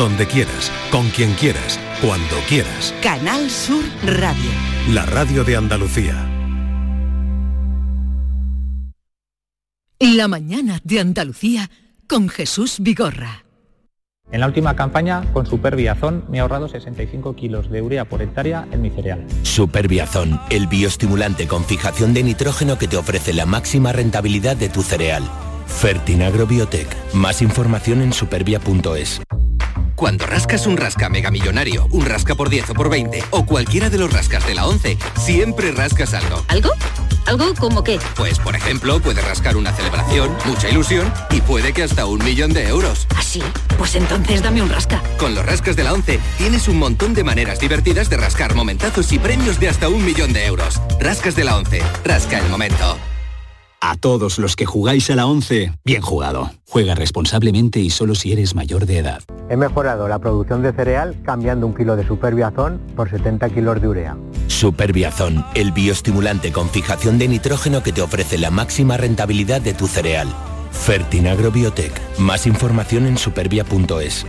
donde quieras, con quien quieras, cuando quieras. Canal Sur Radio. La radio de Andalucía. La mañana de Andalucía con Jesús Vigorra. En la última campaña, con Superbiazón, me he ahorrado 65 kilos de urea por hectárea en mi cereal. Superbiazón, el bioestimulante con fijación de nitrógeno que te ofrece la máxima rentabilidad de tu cereal. Fertinagro Biotech. Más información en supervia.es. Cuando rascas un rasca mega millonario, un rasca por 10 o por 20 o cualquiera de los rascas de la 11, siempre rascas algo. ¿Algo? ¿Algo como qué? Pues por ejemplo, puede rascar una celebración, mucha ilusión y puede que hasta un millón de euros. ¿Ah, sí? Pues entonces dame un rasca. Con los rascas de la 11 tienes un montón de maneras divertidas de rascar momentazos y premios de hasta un millón de euros. Rascas de la 11, rasca el momento. A todos los que jugáis a la 11, bien jugado. Juega responsablemente y solo si eres mayor de edad. He mejorado la producción de cereal cambiando un kilo de superbiazón por 70 kilos de urea. Superbiazón, el bioestimulante con fijación de nitrógeno que te ofrece la máxima rentabilidad de tu cereal. Fertinagro Biotech. Más información en supervia.es.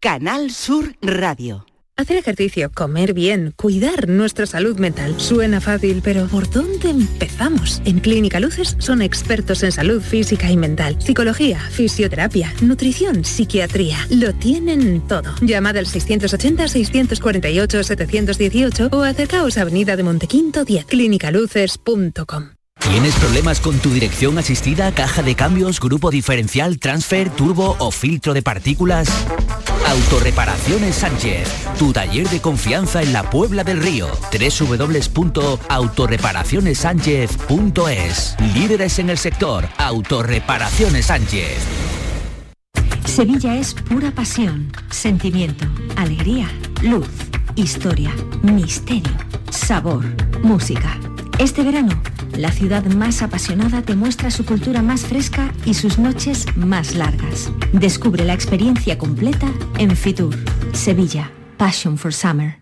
Canal Sur Radio. Hacer ejercicio, comer bien, cuidar nuestra salud mental. Suena fácil, pero ¿por dónde empezamos? En Clínica Luces son expertos en salud física y mental, psicología, fisioterapia, nutrición, psiquiatría. Lo tienen todo. Llamad al 680-648-718 o acercaos a Avenida de Montequinto 10, clínicaluces.com. ¿Tienes problemas con tu dirección asistida, caja de cambios, grupo diferencial, transfer, turbo o filtro de partículas? Autorreparaciones Sánchez, tu taller de confianza en la Puebla del Río. www.autorreparacionessánchez.es Líderes en el sector, Autorreparaciones Sánchez. Sevilla es pura pasión, sentimiento, alegría, luz, historia, misterio, sabor, música. Este verano, la ciudad más apasionada te muestra su cultura más fresca y sus noches más largas. Descubre la experiencia completa en Fitur, Sevilla, Passion for Summer.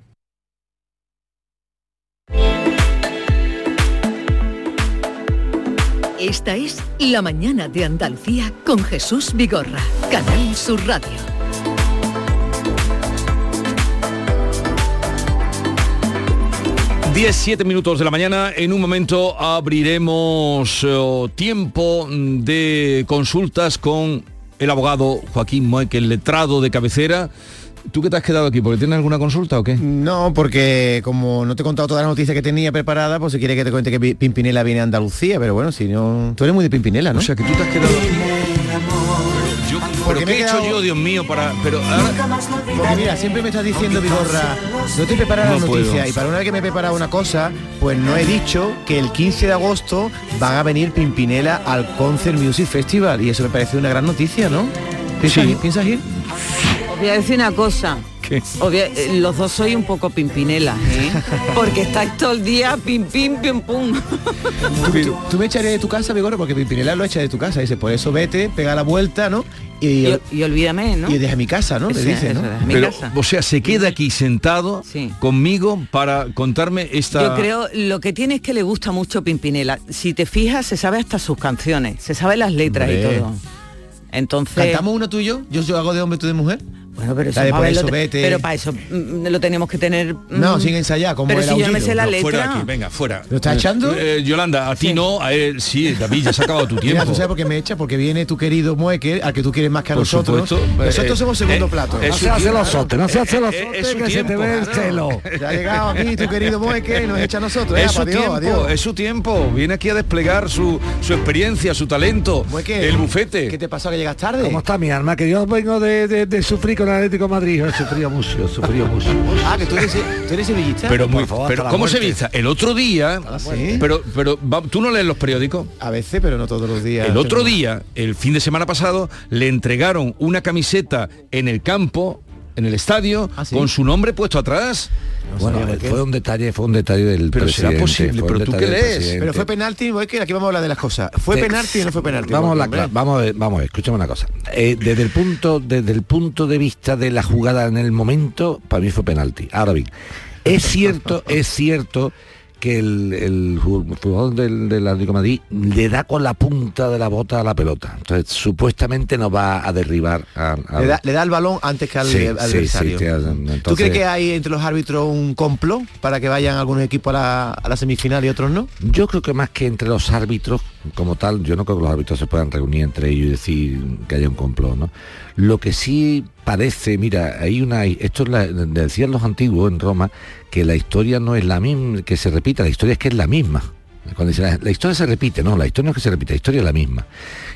Esta es La mañana de Andalucía con Jesús Vigorra. Canal Sur Radio. 10, 7 minutos de la mañana. En un momento abriremos eh, tiempo de consultas con el abogado Joaquín Moeque, el letrado de cabecera. ¿Tú qué te has quedado aquí? ¿Porque tienes alguna consulta o qué? No, porque como no te he contado todas las noticias que tenía preparada, pues si quiere que te cuente que Pi- Pimpinela viene a Andalucía, pero bueno, si no... Tú eres muy de Pimpinela, ¿no? O sea, que tú te has quedado Yo, Porque ¿Pero me qué he he hecho yo, Dios mío, para... Pero ahora... Porque mira, siempre me estás diciendo, Vigorra, no te preparas la No noticia puedo. y para una vez que me he preparado una cosa, pues no he dicho que el 15 de agosto van a venir Pimpinela al Concert Music Festival y eso me parece una gran noticia, ¿no? ¿Piensas Sí. ir? ¿Piensas ir? Os voy a decir una cosa. Eh, los dos sois un poco pimpinelas, ¿eh? Porque estáis todo el día pim pim pim pum. ¿Tú, tú- tú me echarías de tu casa, Vigorra, porque Pimpinela lo echa de tu casa. Dice, por eso vete, pega la vuelta, ¿no? Y, Y, y olvídame, ¿no? y deja mi casa, ¿no? Le dice, eso, ¿no? deja mi Pero, casa. o sea, se queda aquí sentado conmigo para contarme esta... Yo creo lo que tiene es que le gusta mucho Pimpinela. Si te fijas, se sabe hasta sus canciones, se sabe las letras Hombre. y todo. Entonces. ¿Cantamos una tú y yo? ¿Yo, yo hago de hombre, tú de mujer? Bueno, pero eso vete. Pero para eso mm, lo tenemos que tener. mm, No, sin ensayar, como Pero el si yo no me aullido. sé la No, letra. fuera de aquí, venga, fuera. ¿Lo estás echando? Eh, Yolanda, a ti no, a él sí, David, ya se ha acabado tu tiempo. Mira, tú sabes por qué me echa, porque viene tu querido Mueque, al que tú quieres más que a Por nosotros. supuesto. Nosotros Eh, somos segundo eh, plato. No se hace los sotes, no se hace los Eh, sotes, es su que se te tiempo. ve el celo. Ya ha llegado aquí tu querido Mueque y nos echa a nosotros. Es eh, su adiós, tiempo, adiós. es su tiempo. Viene aquí a desplegar su, su experiencia, su talento, Mueque, el bufete. ¿Qué te pasó que llegas tarde? ¿Cómo está mi alma? Que yo vengo de sufrir con el Atlético de Madrid. He sufrido mucho, he sufrido mucho. Ah, que tú eres, tú eres sevillista. Pero, muy, favor, pero ¿cómo se muerte. vista? El otro día, ¿sí? pero, pero tú no lees los periódicos. A veces, pero no todos los días. El otro día, el fin de semana pasado, le entregaron una camiseta en el campo, en el estadio, ¿Ah, sí? con su nombre puesto atrás. Bueno, qué. fue un detalle, fue un detalle del Pero será posible, pero ¿tú qué lees? Pero fue penalti, Mueque, aquí vamos a hablar de las cosas. ¿Fue penalti o no fue penalti? Vamos a, la vamos vamos escúchame una cosa. Eh, desde el punto, desde el punto de vista de la jugada en el momento, para mí fue penalti. Ahora bien, es cierto, es cierto que el, el ju- jugador del, del Atlético de Madrid le da con la punta de la bota a la pelota. Entonces, supuestamente nos va a derribar al- al- Le da, le da el balón antes que al Sí, adversario. sí, ¿Tú crees que hay entre los árbitros un complot para que vayan algunos equipos a la, a la semifinal y otros no? Yo creo que más que entre los árbitros como tal, yo no creo que los árbitros se puedan reunir entre ellos y decir que haya un complot, ¿no? Lo que sí parece, mira, hay una, esto es la- decían los antiguos en Roma, que la historia no es la misma, que se repita, la historia es que es la misma. Cuando dicen, la, la historia se repite, no, la historia no es que se repite, la historia es la misma.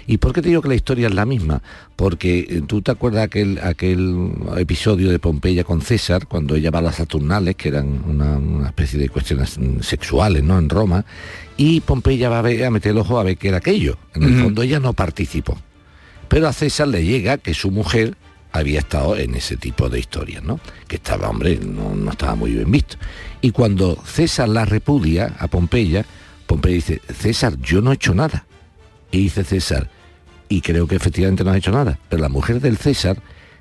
¿Y por qué te digo que la historia es la misma? Porque eh, tú te acuerdas aquel, aquel episodio de Pompeya con César, cuando ella va a las Saturnales, que eran una, una especie de cuestiones mm, sexuales, ¿no? En Roma, y Pompeya va a, ver, a meter el ojo a ver qué era aquello. En el fondo ella no participó. Pero a César le llega que su mujer había estado en ese tipo de historias, ¿no? Que estaba, hombre, no, no estaba muy bien visto. Y cuando César la repudia a Pompeya, Pompeya dice, César, yo no he hecho nada. Y dice César, y creo que efectivamente no ha hecho nada, pero la mujer del César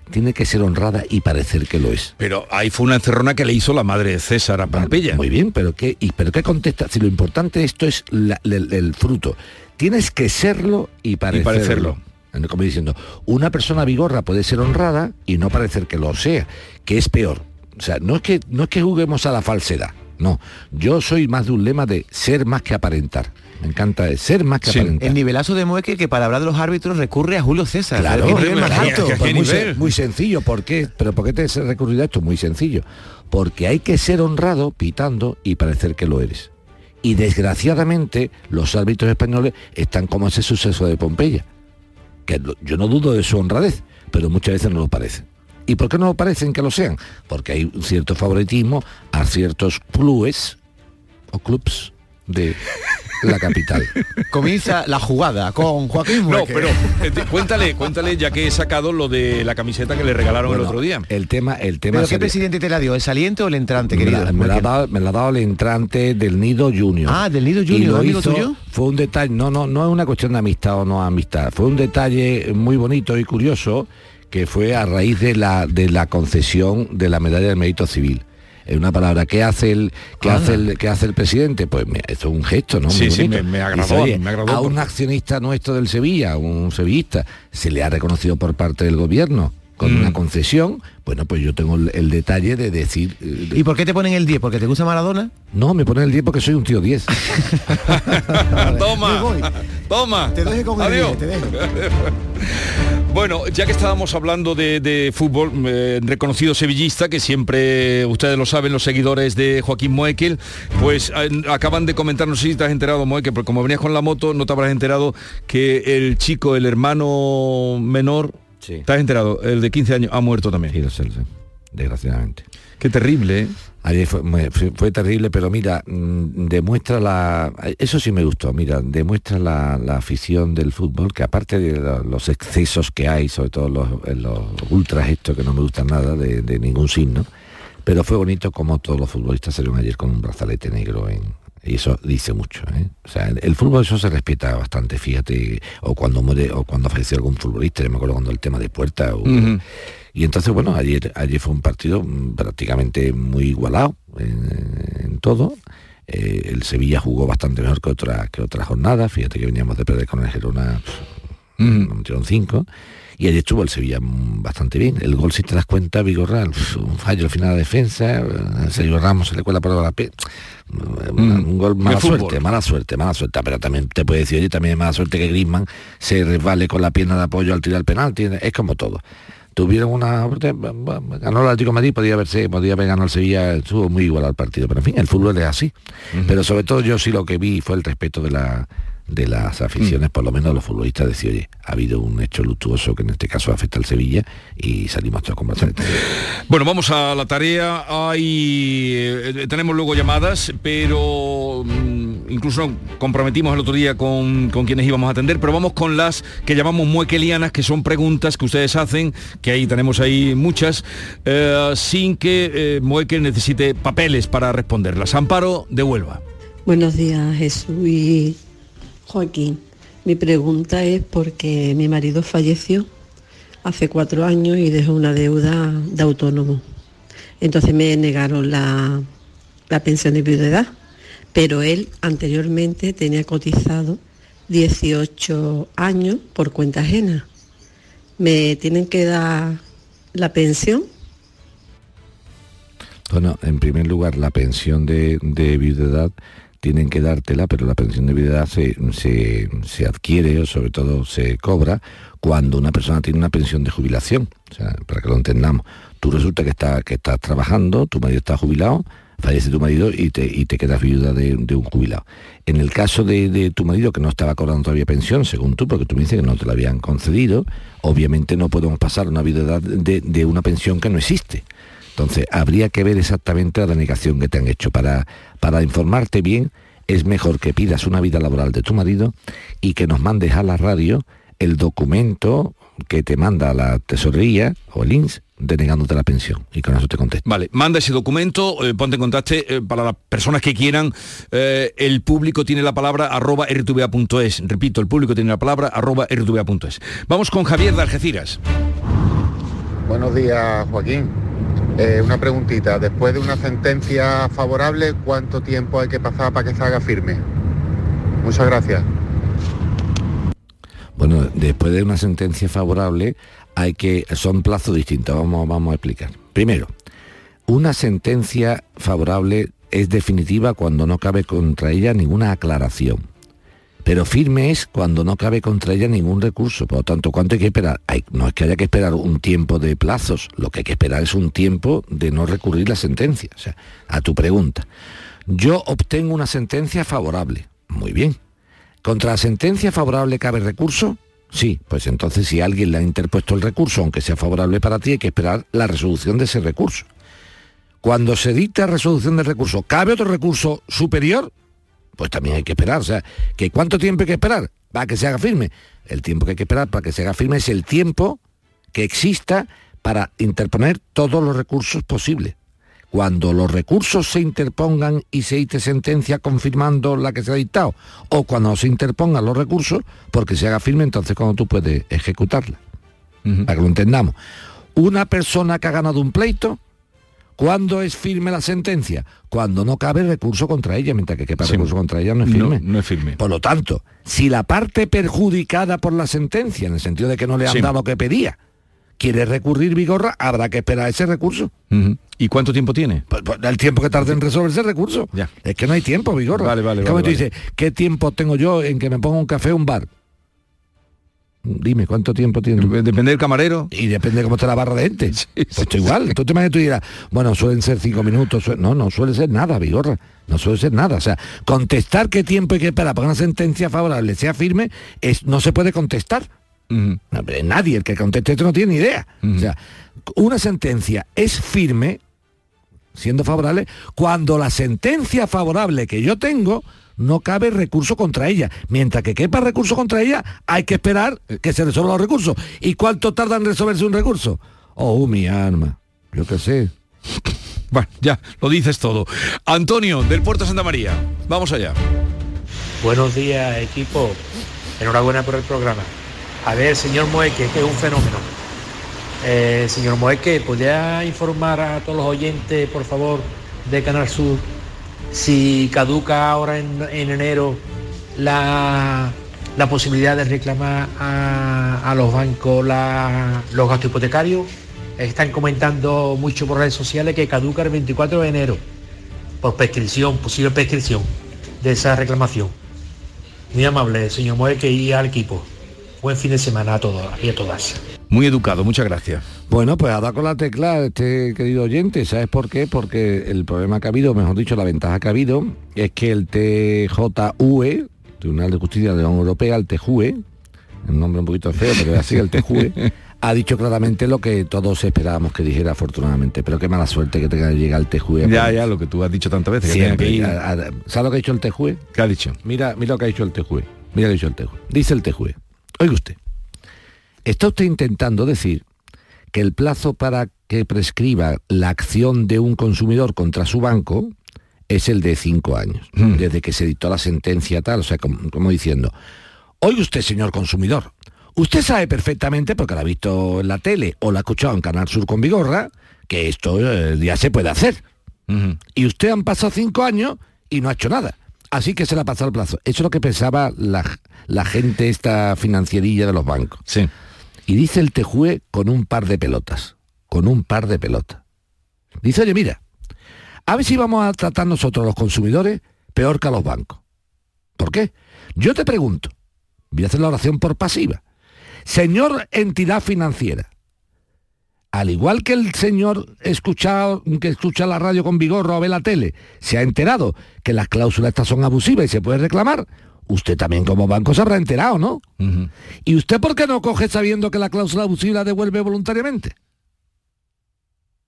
tiene que ser honrada y parecer que lo es. Pero ahí fue una encerrona que le hizo la madre de César a Pompeya. Muy bien, pero qué, y, pero qué contesta, si lo importante de esto es la- el, el fruto. Tienes que serlo y parecerlo. parecerlo. Como diciendo, una persona vigorra puede ser honrada y no parecer que lo sea, que es peor. O sea, no es que, no es que juguemos a la falsedad. No, yo soy más de un lema de ser más que aparentar. Me encanta ser más que aparentar. El nivelazo de Mueque que para hablar de los árbitros recurre a Julio César. Claro, nivel más María, alto. muy sencillo. ¿Por qué? ¿Pero por qué te has recurrido a esto? Muy sencillo. Porque hay que ser honrado pitando y parecer que lo eres. Y desgraciadamente los árbitros españoles están como ese suceso de Pompeya. Yo no dudo de su honradez, pero muchas veces no lo parecen. ¿Y por qué no lo parecen que lo sean? Porque hay un cierto favoritismo a ciertos clubes o clubs de la capital. Comienza la jugada con Joaquín No, pero eh, cuéntale, cuéntale, ya que he sacado lo de la camiseta que le regalaron Bueno, el otro día. El tema, el tema ¿Pero qué presidente te la dio? ¿El saliente o el entrante, querido? me la ha dado, me la ha dado el entrante del Nido Junior. Ah, del Nido Y Junior, lo amigo hizo- tuyo. Fue un detalle, no, no, no es una cuestión de amistad o no amistad, fue un detalle muy bonito y curioso que fue a raíz de la, de la concesión de la medalla del mérito civil. En una palabra, ¿qué hace el, qué Ah. hace el, qué hace el presidente? Pues me- esto es un gesto, ¿no? Sí, Muy sí, me- me agradó, Dice, "Oye, me agradó a un accionista nuestro del Sevilla, un sevillista, se le ha reconocido por parte del gobierno con Mm. una concesión, bueno, pues yo tengo el, el detalle de decir... eh, ¿Y por qué te ponen el 10? ¿Porque te gusta Maradona? no, me ponen el 10 porque soy un tío 10. toma, toma. Te dejo con el Adiós. 10, te dejo. Bueno, ya que estábamos hablando de, de fútbol, eh, reconocido sevillista, que siempre, ustedes lo saben, los seguidores de Joaquín Moekel, pues eh, acaban de comentar, no sé si te has enterado, Moekel, porque como venías con la moto, no te habrás enterado que el chico, el hermano menor, Sí. ¿te has enterado? El de 15 años ha muerto también. Sí, lo sé, lo sé, desgraciadamente. Qué terrible, ¿eh? Ayer fue, me- fue- fue terrible, pero mira, mm, demuestra la... Eso sí me gustó, mira, demuestra la, la afición del fútbol, que aparte de lo- los excesos que hay, sobre todo los, en los ultras estos que no me gustan nada, de, de ningún signo, pero fue bonito como todos los futbolistas salieron ayer con un brazalete negro en... Y eso dice mucho, ¿eh? O sea, el, el fútbol eso se respeta bastante, fíjate, o cuando muere, o cuando falleció algún futbolista, yo me acuerdo cuando el tema de puerta, o- y entonces, bueno, ayer, ayer fue un partido mm, prácticamente muy igualado en, en todo. Eh, el Sevilla jugó bastante mejor que otra, que otra jornada. Fíjate que veníamos de perder con el Girona, metieron cinco. Y ayer estuvo el Sevilla bastante bien. El gol, si te das cuenta, Vigorra, pf, un fallo al final de defensa, eh, Sergio Ramos se le cuela por la pe... Un, un gol mala suerte, mala suerte, mala suerte. Pero también te puede decir, oye, también es mala suerte que Griezmann se resbale con la pierna de apoyo al tirar el penalti. Es como todo tuvieron una ganó el Atlético de Madrid podía haberse podía haber ganado el Sevilla estuvo muy igual al partido pero en fin el fútbol es así pero sobre todo yo sí lo que vi fue el respeto de la de las aficiones, por lo menos los futbolistas decían, oye, ha habido un hecho luctuoso que en este caso afecta al Sevilla y salimos todos con bastante. Bueno, vamos a la tarea. Hay, eh, tenemos luego llamadas, pero mm, incluso comprometimos el otro día con, con quienes íbamos a atender, pero vamos con las que llamamos muequelianas, que son preguntas que ustedes hacen, que ahí tenemos ahí muchas, eh, sin que eh, Muekel necesite papeles para responderlas. Amparo de Huelva. Buenos días, Jesús y Joaquín. Mi pregunta es porque mi marido falleció hace cuatro años y dejó una deuda de autónomo. Entonces me negaron la, la pensión de viudedad. pero él anteriormente tenía cotizado 18 años por cuenta ajena. ¿Me tienen que dar la pensión? Bueno, en primer lugar, la pensión de, de viudedad tienen que dártela, pero la pensión de viudedad se, se, se adquiere o sobre todo se cobra cuando una persona tiene una pensión de jubilación. O sea, para que lo entendamos. Tú resulta que, está, que estás trabajando, tu marido está jubilado, fallece tu marido y te, y te quedas viuda de, un jubilado. En el caso de, de, tu marido que no estaba cobrando todavía pensión, según tú, porque tú me dices que no te la habían concedido, obviamente no podemos pasar una viudedad de, de una pensión que no existe. Entonces, habría que ver exactamente la denegación que te han hecho. Para, para informarte bien, es mejor que pidas una vida laboral de tu marido y que nos mandes a la radio el documento que te manda la tesorería o el INS denegándote la pensión y con eso te contesto. Vale, manda ese documento, eh, ponte en contacto eh, para las personas que quieran. eh, el público tiene la palabra arroba rtva.es. Repito, el público tiene la palabra arroba rtva.es. Vamos con Javier de Algeciras. Buenos días, Joaquín. Eh, una preguntita. Después de una sentencia favorable, ¿cuánto tiempo hay que pasar para que se haga firme? Muchas gracias. Bueno, después de una sentencia favorable hay que son plazos distintos. Vamos, vamos a explicar. Primero, una sentencia favorable es definitiva cuando no cabe contra ella ninguna aclaración. Pero firme es cuando no cabe contra ella ningún recurso. Por lo tanto, ¿cuánto hay que esperar? Hay- no es que haya que esperar un tiempo de plazos. Lo que hay que esperar es un tiempo de no recurrir la sentencia. O sea, a tu pregunta. Yo obtengo una sentencia favorable. Muy bien. ¿Contra la sentencia favorable cabe recurso? Sí, pues entonces si alguien le ha interpuesto el recurso, aunque sea favorable para ti, hay que esperar la resolución de ese recurso. Cuando se dicta resolución del recurso, ¿cabe otro recurso superior? Pues también hay que esperar. O sea, ¿que ¿cuánto tiempo hay que esperar para que se haga firme? El tiempo que hay que esperar para que se haga firme es el tiempo que exista para interponer todos los recursos posibles. Cuando los recursos se interpongan y se dicte sentencia confirmando la que se ha dictado, o cuando se interpongan los recursos porque se haga firme, entonces cuando tú puedes ejecutarla. Para que lo entendamos. Una persona que ha ganado un pleito, ¿cuándo es firme la sentencia? Cuando no cabe recurso contra ella, mientras que quepa Sí. recurso contra ella no es firme. no es firme. Por lo tanto, si la parte perjudicada por la sentencia, en el sentido de que no le han Sí. dado lo que pedía, quiere recurrir Vigorra, habrá que esperar ese recurso. ¿Y cuánto tiempo tiene? Pues, pues, el tiempo que tarde en resolver ese recurso. Ya. Es que no hay tiempo, Vigorra. Vale, vale, como vale, tú vale. dices, ¿qué tiempo tengo yo en que me ponga un café o un bar? Dime, ¿cuánto tiempo tiene? Depende del camarero. Y depende de cómo esté la barra de gente. pues esto igual. Tú te imaginas tú dirás, bueno, suelen ser cinco minutos. No, no suele ser nada, Vigorra. No suele ser nada. O sea, contestar qué tiempo hay que esperar para que una sentencia favorable sea firme, es, no se puede contestar. No, nadie, el que conteste esto no tiene ni idea. O sea, una sentencia es firme, siendo favorable, cuando la sentencia favorable que yo tengo no cabe recurso contra ella. Mientras que quepa recurso contra ella, hay que esperar que se resuelvan los recursos. ¿Y cuánto tarda en resolverse un recurso? Oh, mi alma. Yo qué sé. Bueno, ya, lo dices todo. Antonio, del Puerto Santa María. Vamos allá. Buenos días, equipo. Enhorabuena por el programa. A ver, señor Moeque, que es un fenómeno. Eh, señor Moeque, ¿podría informar a todos los oyentes, por favor, de Canal Sur, si caduca ahora en, en enero la, la posibilidad de reclamar a, a los bancos la- los gastos hipotecarios? Están comentando mucho por redes sociales que caduca el 24 de enero por prescripción, posible prescripción de esa reclamación. Muy amable, señor Moeque y al equipo. Buen fin de semana a todos y a todas. Muy educado, muchas gracias. Bueno, pues ha dado con la tecla este querido oyente. ¿Sabes por qué? Porque el problema que ha habido, mejor dicho, la ventaja que ha habido, es que el TJUE, Tribunal de Justicia de la Unión Europea, el TJUE, el nombre un poquito feo, pero es así, el TJUE, ha dicho claramente lo que todos esperábamos que dijera afortunadamente. Pero qué mala suerte que tenga que llegar el TJUE. Ya, ya, lo que tú has dicho tantas veces. que Siempre. que. A- a- ¿Sabes lo que ha dicho el TJUE? ¿Qué ha dicho? Mira, mira lo que ha dicho el TJUE. Mira lo que ha dicho el TJUE. Dice el TJUE. Oiga usted. Está usted intentando decir que el plazo para que prescriba la acción de un consumidor contra su banco es el de cinco años, desde que se dictó la sentencia tal, o sea, como, como diciendo, oiga usted, señor consumidor, usted sabe perfectamente, porque la ha visto en la tele o la ha escuchado en Canal Sur con Vigorra, que esto eh, ya se puede hacer. Y usted han pasado cinco años y no ha hecho nada. Así que se le ha pasado el plazo. Eso es lo que pensaba la, la gente esta financierilla de los bancos. Sí. Y dice el Tejue con un par de pelotas. Con un par de pelotas. Dice, oye, mira, a ver si vamos a tratar nosotros los consumidores peor que a los bancos. ¿Por qué? Yo te pregunto, voy a hacer la oración por pasiva. Señor entidad financiera, al igual que el señor escuchado, que escucha la radio con vigor o ve la tele, se ha enterado que las cláusulas estas son abusivas y se puede reclamar, usted también como banco se habrá enterado, ¿no? ¿Y usted por qué no coge sabiendo que la cláusula abusiva la devuelve voluntariamente?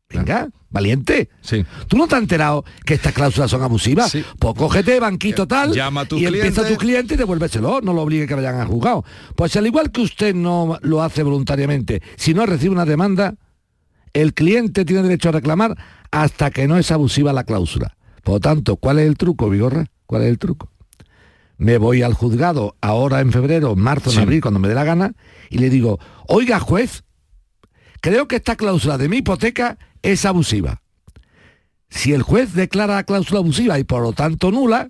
Venga, valiente. Sí. ¿Tú no te has enterado que estas cláusulas son abusivas? Pues cógete banquito tal Llama a tu y empieza a cliente. tu cliente y devuélveselo, no lo obligue que vayan a juzgado. Pues al igual que usted no lo hace voluntariamente, si no recibe una demanda, el cliente tiene derecho a reclamar hasta que no es abusiva la cláusula. Por lo tanto, ¿cuál es el truco, Vigorra? ¿Cuál es el truco? Me voy al juzgado ahora en febrero, marzo, en Sí. abril, cuando me dé la gana, y le digo, oiga juez, creo que esta cláusula de mi hipoteca es abusiva. Si el juez declara la cláusula abusiva y por lo tanto nula,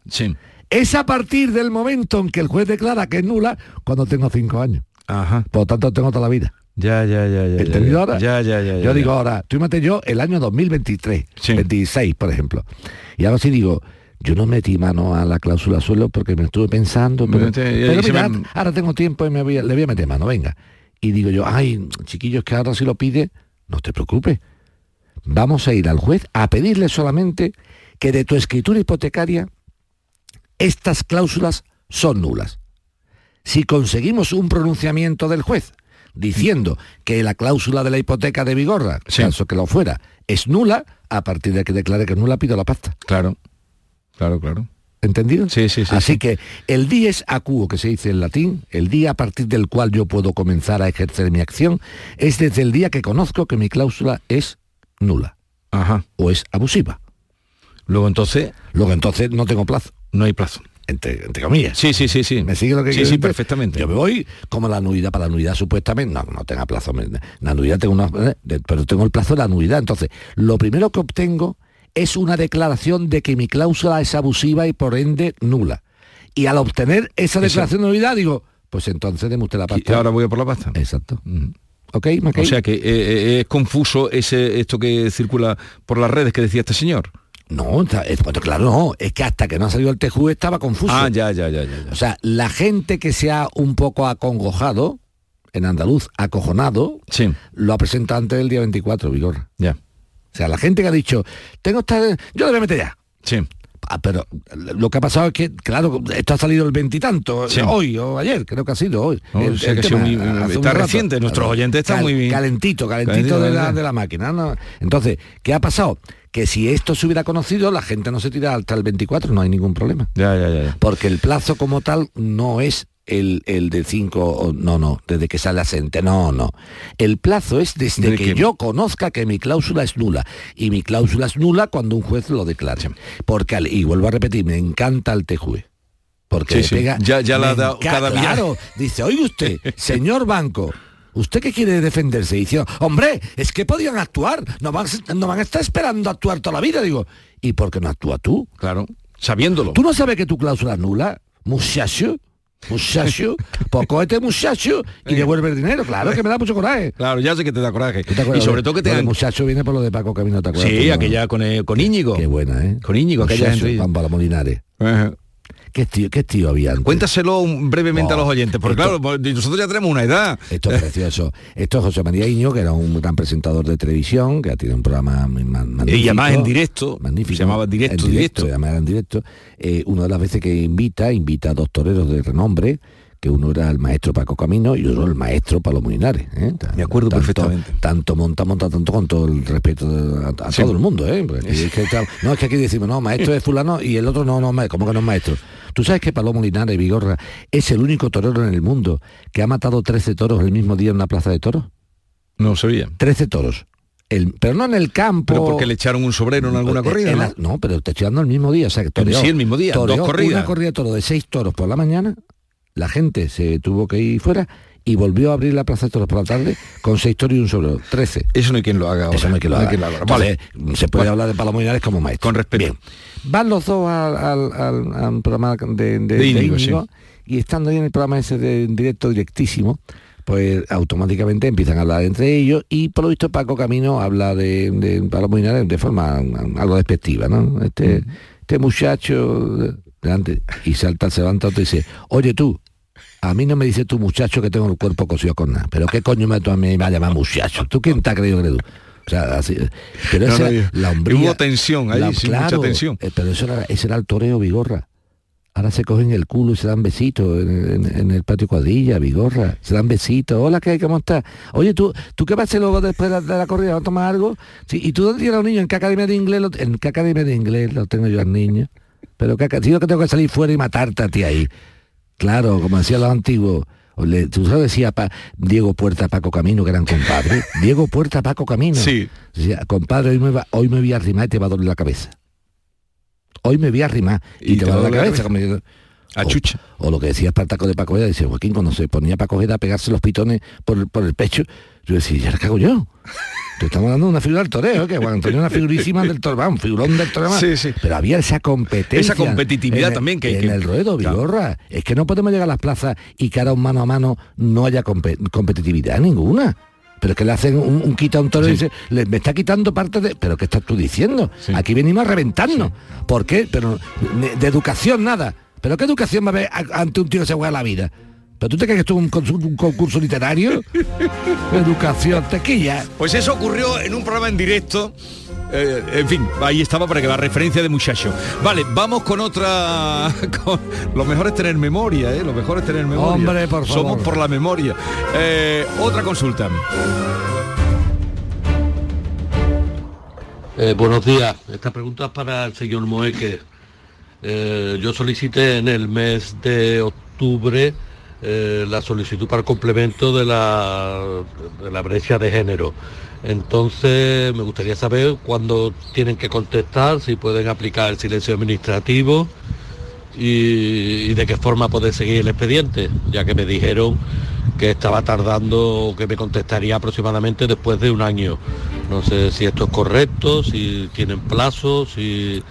es a partir del momento en que el juez declara que es nula cuando tengo cinco años. Ajá. Por lo tanto tengo toda la vida. Ya, ya, ya, ya. ¿Entendido ya, ahora? Ya, ya, ya. Yo ya, digo ahora, tú imagínate yo el año 2023, 26, por ejemplo. Y ahora sí digo, yo no metí mano a la cláusula suelo porque me estuve pensando, pero, Mete- pero me- ahora tengo tiempo y me voy a- le voy a meter mano, venga. Y digo yo, ay, chiquillos, que ahora si lo pide, no te preocupes. Vamos a ir al juez a pedirle solamente que de tu escritura hipotecaria estas cláusulas son nulas. Si conseguimos un pronunciamiento del juez diciendo que la cláusula de la hipoteca de Vigorra, caso que lo fuera, es nula, a partir de que declare que es nula pido la pasta. Claro, claro, claro. ¿Entendido? Sí, sí, sí. Así sí. que el dies acuo, que se dice en latín, el día a partir del cual yo puedo comenzar a ejercer mi acción, es desde el día que conozco que mi cláusula es nula. Ajá. O es abusiva. Luego entonces... Luego entonces no tengo plazo. No hay plazo. Entre, entre comillas. Sí, sí, sí, sí. ¿Me sigue lo que Sí, quiero sí, decir? perfectamente. Yo me voy como la anuidad, para la anuidad supuestamente, no, no tenga plazo, la anuidad tengo una, eh, pero tengo el plazo de la anuidad. Entonces, lo primero que obtengo es una declaración de que mi cláusula es abusiva y por ende nula. Y al obtener esa Eso. declaración de anuidad digo, pues entonces deme usted la Y pasta. ahora voy a por la pasta. Exacto. ¿Ok, Mackay? O sea que eh, eh, es confuso ese esto que circula por las redes que decía este señor. No, es- bueno, claro, no, es que hasta que no ha salido el TJU estaba confuso. Ah, ya, ya, ya, ya. O sea, la gente que se ha un poco acongojado, en andaluz, acojonado, lo ha presentado antes del día 24, Vigor. Ya. O sea, la gente que ha dicho, tengo esta... Yo le voy a meter ya. Sí. Ah, pero lo que ha pasado es que, claro, esto ha salido el veintitanto, Sí. hoy o ayer, creo que ha sido hoy. El- el tema, muy- está reciente, nuestros oyentes están Cal- muy bien. Calentito, calentito, Calentito, de, la, de la máquina. ¿no? Entonces, ¿qué ha pasado? Que si esto se hubiera conocido, la gente no se tira hasta el 24, no hay ningún problema. Ya, ya. ya. Porque el plazo como tal no es el, el de 5, no, no, desde que sale la sentencia, no, no. El plazo es desde que, que- yo conozca que mi cláusula es nula. Y mi cláusula es nula cuando un juez lo declare. Porque, y vuelvo a repetir, me encanta el TJUE. Porque Sí, me sí. pega... Ya- ya la me ha dado enca- cada día. Claro, dice, oye usted, señor banco, ¿Usted qué quiere defenderse? Y dice, hombre, es que podían actuar, no van, no van a estar esperando a actuar toda la vida. Digo, ¿y por qué no actúa tú? Claro, sabiéndolo. ¿Tú no sabes que tu cláusula es nula? Muchacho, muchacho, pues cógete muchacho y devuelve el dinero. Claro que me da mucho coraje. Claro, ya sé que te da coraje. ¿Tú te Y sobre todo que de tengan... muchacho viene por lo de Paco Camino, ¿te acuerdas? Sí, aquella con, eh, con Íñigo. Qué buena, ¿eh? Con Íñigo, aquella. Juan Palomolinares. Ajá. ¿Qué tío, qué tío había antes? Cuéntaselo brevemente a los oyentes, porque esto- claro, pues, nosotros ya tenemos una edad. Esto es precioso. Esto es José María Iño, que era un gran presentador de televisión, que ha tenido un programa magnífico. Y además en directo, Magnífico. se llamaba directo, En directo. además era en directo. Eh, una de las veces que invita, invita a dos toreros de renombre, que uno era el maestro Paco Camino y otro el maestro Palo Molinares. ¿eh? Me acuerdo Tanto- perfectamente. Tanto monta, monta tanto con todo el respeto a, a Sí. todo el mundo. ¿eh? Es que no, es que aquí decimos, no, maestro es fulano y el otro no, no, ¿cómo que no es maestro? Tú sabes que Palomo Linares Vigorra es el único torero en el mundo que ha matado 13 toros el mismo día en una plaza de toros. No sabía. 13 toros. El- pero no en el campo. Pero porque le echaron un sobrero en alguna Eh, corrida, en ¿no? la- no, pero te estoy dando el mismo día. O sea, que toreó- sí, el mismo día, dos toreó corridas. Una corrida de toro de seis toros por la mañana, la gente se tuvo que ir fuera y volvió a abrir la Plaza de Toros por la tarde con seis toros y un sobre 13. Eso no hay quien lo haga ahora. Eso no hay quien lo No haga. quien lo haga. Entonces, Vale. se puede Bueno. hablar de Palomo Linares como maestro. Con respeto. Bien. Van los dos al, programa de, de, Íñigo, y estando ahí en el programa ese de en directo directísimo, pues automáticamente empiezan a hablar entre ellos y por lo visto Paco Camino habla de, de de forma um, algo despectiva, ¿no? Este, este muchacho delante y salta, se levanta otro y dice, oye tú, a mí no me dice tu muchacho que tengo el cuerpo cosido con nada, pero qué coño me, tú a mí me va a llamar muchacho, ¿tú quién te ha creído que eres tú? O sea, así, pero No, esa, no, la hombría, hubo tensión ahí, sí, mucha tensión. eh, pero eso era, ese era el toreo Vigorra. Ahora se cogen el culo y se dan besitos en, en- en el patio cuadrilla, Vigorra. Se dan besitos. Hola, ¿qué hay? ¿Cómo estás? Oye, ¿tú, ¿tú qué vas a hacer luego después de la, de la corrida? ¿Vas a tomar algo? Sí, ¿Y tú dónde tienes a los niños? ¿En qué academia de inglés? lo- ¿En qué academia de inglés lo tengo yo al niño? Pero que si yo que tengo que salir fuera y matarte a ti ahí. Claro, como decían los antiguos. tú sabes decía pa- Diego Puerta Paco Camino que eran compadres Diego Puerta Paco Camino Sí. Decía, compadre hoy me, va, hoy me voy a arrimar y te va a doler la cabeza hoy me voy a arrimar y, te, va a doler la cabeza, A chucha. o, lo que decía Espartaco de Paco Ojeda, dice Joaquín cuando se ponía Paco Ojeda a pegarse los pitones por, el- por el pecho yo decía ya la cago yo te estamos dando una figura del toreo que Juan Antonio una figurísima del toreo un figurón del toreo Sí, sí. pero había esa competencia Esa competitividad el- también que- en que- el ruedo Claro. Vigorra es que no podemos llegar a las plazas y que ahora un mano a mano no haya compe- competitividad ninguna pero es que le hacen un, un quita a un toro y dice, le- me está quitando parte de... Pero ¿qué estás tú diciendo? Aquí venimos a reventarnos. ¿Por qué? Pero de educación nada. ¿Pero qué educación va a haber a- ante un tío que se juega la vida? ¿Pero tú te crees que esto es un, un concurso literario? educación, tequilla. Pues eso ocurrió en un programa en directo. Eh, en fin, ahí estaba para que la referencia de muchacho. Vale, vamos con otra. con- Lo mejor es tener memoria, ¿eh? Lo mejor es tener memoria. Hombre, por favor. Somos por la memoria. Eh, otra consulta. Eh, buenos días. Esta pregunta es para el señor Moeque. Eh, yo solicité en el mes de octubre eh, la solicitud para el complemento de la, brecha de género. Entonces me gustaría saber cuándo tienen que contestar, si pueden aplicar el silencio administrativo y, de qué forma poder seguir el expediente, ya que me dijeron que estaba tardando, que me contestaría aproximadamente después de un año. No sé si esto es correcto, si tienen plazos, si...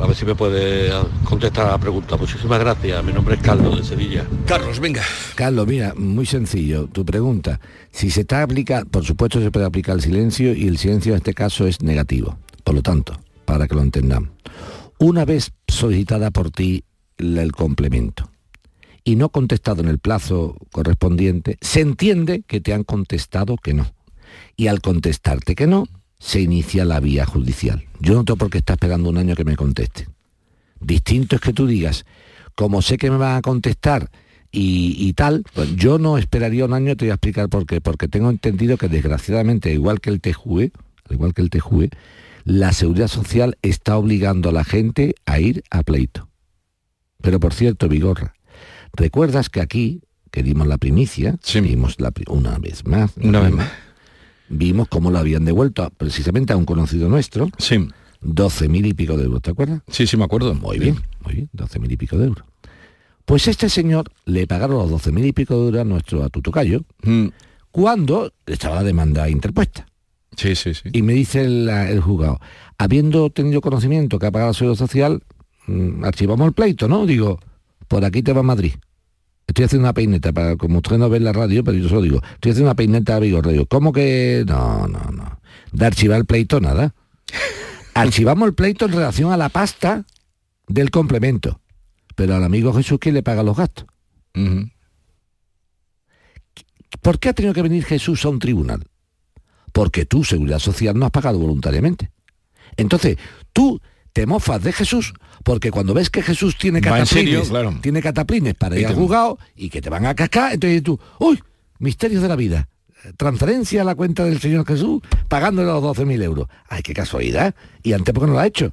A ver si me puede contestar a la pregunta. Muchísimas gracias. Mi nombre es Carlos de Sevilla. Carlos, venga. Carlos, mira, muy sencillo. Tu pregunta, si se está aplicando, por supuesto se puede aplicar el silencio y el silencio en este caso es negativo. Por lo tanto, para que lo entendamos. Una vez solicitada por ti el complemento y no contestado en el plazo correspondiente, se entiende que te han contestado que no. Y al contestarte que no, se inicia la vía judicial. Yo no tengo por qué estar esperando un año que me conteste. Distinto es que tú digas, como sé que me van a contestar y, y tal, pues yo no esperaría un año, te voy a explicar por qué. Porque tengo entendido que desgraciadamente, igual que el TJUE, al igual que el TJUE, la seguridad social está obligando a la gente a ir a pleito. Pero por cierto, Vigorra, ¿recuerdas que aquí, que dimos la primicia, vimos la pri- una vez más, Una vez más. Vimos cómo lo habían devuelto a- precisamente a un conocido nuestro, sí. 12 mil y pico de euros, ¿te acuerdas? Sí, sí, me acuerdo. Muy bien, muy bien, 12 mil y pico de euros. Pues este señor le pagaron los 12 mil y pico de euros a nuestro a tu tocayo cuando estaba la demanda interpuesta. Sí, sí, sí. Y me dice el, el juzgado, habiendo tenido conocimiento que ha pagado la seguridad social, mm, archivamos el pleito, ¿no? Digo, por aquí te va Madrid. Estoy haciendo una peineta, para, como usted no ve en la radio, pero yo solo digo, estoy haciendo una peineta a Vigor. Digo, ¿cómo que? No, no, no. De archivar el pleito, nada. Archivamos el pleito en relación a la pasta del complemento. Pero al amigo Jesús, ¿quién le paga los gastos? ¿Por qué ha tenido que venir Jesús a un tribunal? Porque tú, Seguridad Social, no has pagado voluntariamente. Entonces, tú te mofas de Jesús porque cuando ves que Jesús tiene cataplines, claro. tiene cataplines para ir al juzgado y que te van a cascar, entonces tú, uy, misterios de la vida. Transferencia a la cuenta del Señor Jesús pagándole los 12.000 euros. Ay, qué casualidad. Y antes porque no lo ha hecho.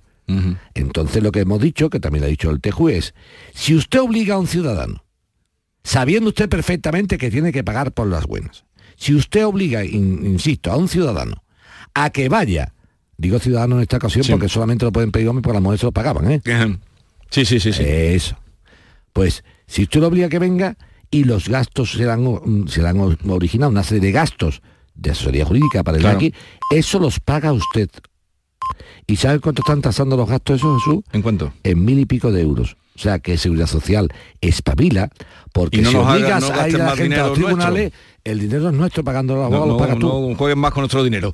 Entonces lo que hemos dicho, que también lo ha dicho el TEJU, es, si usted obliga a un ciudadano, sabiendo usted perfectamente que tiene que pagar por las buenas, si usted obliga, in- insisto, a un ciudadano a que vaya, digo ciudadano en esta ocasión porque solamente lo pueden pedir hombres porque las mujeres se lo pagaban, ¿eh? Sí, sí, sí, sí. Eso. Pues, si usted lo obliga a que venga y los gastos serán, mm, serán o- originado una serie de gastos de asesoría jurídica para el Claro. aquí, eso los paga usted. ¿Y sabe cuánto están tasando los gastos esos, Jesús? ¿En cuánto? En mil y pico de euros. O sea que Seguridad Social espabila, porque Y no si nos haga- obligas no a ir gasten a la más gente a los tribunales, el dinero es nuestro, pagando los abogados, no, pagas tú. no jueguen más con nuestro dinero.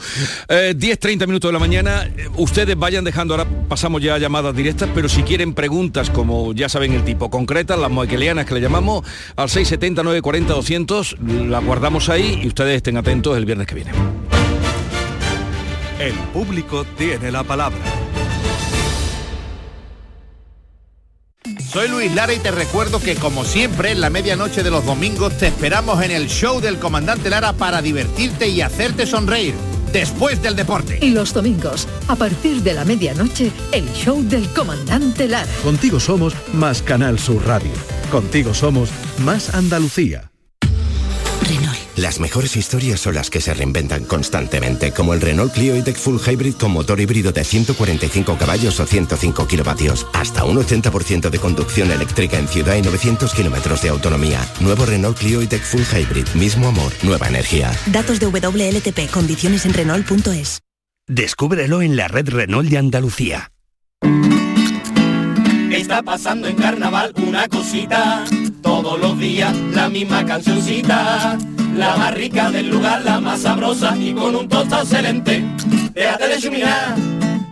Eh, 10, 30 minutos de la mañana. Eh, Ustedes vayan dejando, ahora pasamos ya a llamadas directas, pero si quieren preguntas, como ya saben el tipo, concretas, las moequelianas que le llamamos, al 670 940 200, la guardamos ahí y ustedes estén atentos el viernes que viene. El público tiene la palabra. Soy Luis Lara y te recuerdo que como siempre en la medianoche de los domingos te esperamos en el show del comandante Lara para divertirte y hacerte sonreír después del deporte. Y los domingos, a partir de la medianoche, el show del comandante Lara. Contigo somos más Canal Sur Radio. Contigo somos más Andalucía. Las mejores historias son las que se reinventan constantemente, como el Renault Clio E-Tech Full Hybrid con motor híbrido de 145 caballos o 105 kilovatios. Hasta un 80% de conducción eléctrica en ciudad y 900 kilómetros de autonomía. Nuevo Renault Clio E-Tech Full Hybrid. Mismo amor, nueva energía. Datos de WLTP, condiciones en Renault.es. Descúbrelo en la red Renault de Andalucía. Está pasando en carnaval una cosita, todos los días la misma cancioncita, la más rica del lugar, la más sabrosa y con un tostado excelente. Déjate de chuminar